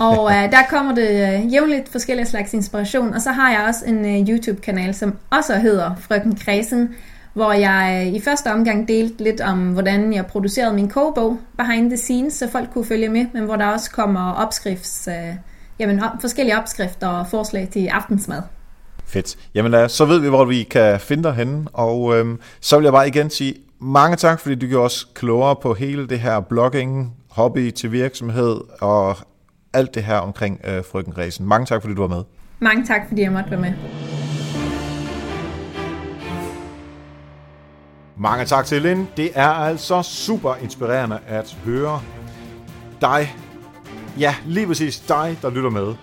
Og uh, der kommer det uh, jævnligt forskellige slags inspiration, og så har jeg også en uh, YouTube-kanal, som også hedder Frøken Kræsen, hvor jeg uh, i første omgang delte lidt om, hvordan jeg producerede min kogebog behind the scenes, så folk kunne følge med, men hvor der også kommer opskrifts, uh, jamen, op, forskellige opskrifter og forslag til aftensmad. Fedt. Jamen så ved vi, hvor vi kan finde dig henne, og øhm, så vil jeg bare igen sige mange tak, fordi du gjorde os klogere på hele det her blogging, hobby til virksomhed og alt det her omkring øh, Frøken Ræsen. Mange tak, fordi du var med. Mange tak, fordi jeg måtte være med. Mange tak til Lynn. Det er altså super inspirerende at høre dig. Ja, lige præcis dig, der lytter med.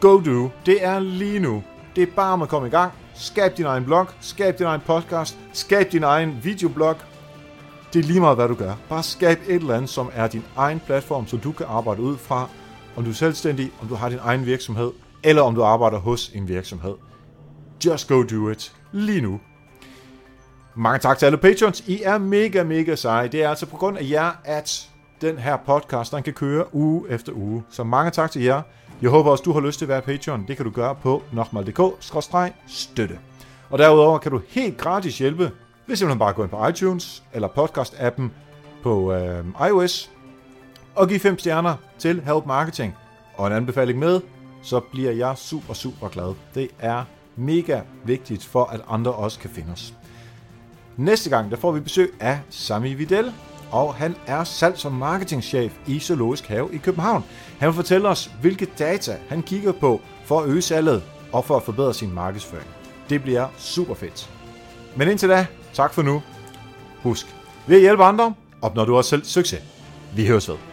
Go do. Det er lige nu. Det er bare om at komme i gang. Skab din egen blog, skab din egen podcast, skab din egen videoblog. Det er lige meget, hvad du gør. Bare skab et eller andet, som er din egen platform, så du kan arbejde ud fra, om du er selvstændig, om du har din egen virksomhed, eller om du arbejder hos en virksomhed. Just go do it. Lige nu. Mange tak til alle patrons. I er mega, mega seje. Det er altså på grund af jer, at den her podcast, den kan køre uge efter uge. Så mange tak til jer. Jeg håber også, du har lyst til at være Patreon. Det kan du gøre på nokmal.dk-støtte. Og derudover kan du helt gratis hjælpe ved simpelthen bare gå ind på iTunes eller podcast-appen på øh, iOS og give 5 stjerner til Help Marketing og en anbefaling med, så bliver jeg super, super glad. Det er mega vigtigt for, at andre også kan finde os. Næste gang, der får vi besøg af Sami Videl, og han er salgs- og marketingchef i Zoologisk Have i København. Han vil fortælle os, hvilke data han kigger på for at øge salget og for at forbedre sin markedsføring. Det bliver super fedt. Men indtil da, tak for nu. Husk, ved at hjælpe andre, opnår du også selv succes. Vi høres ved.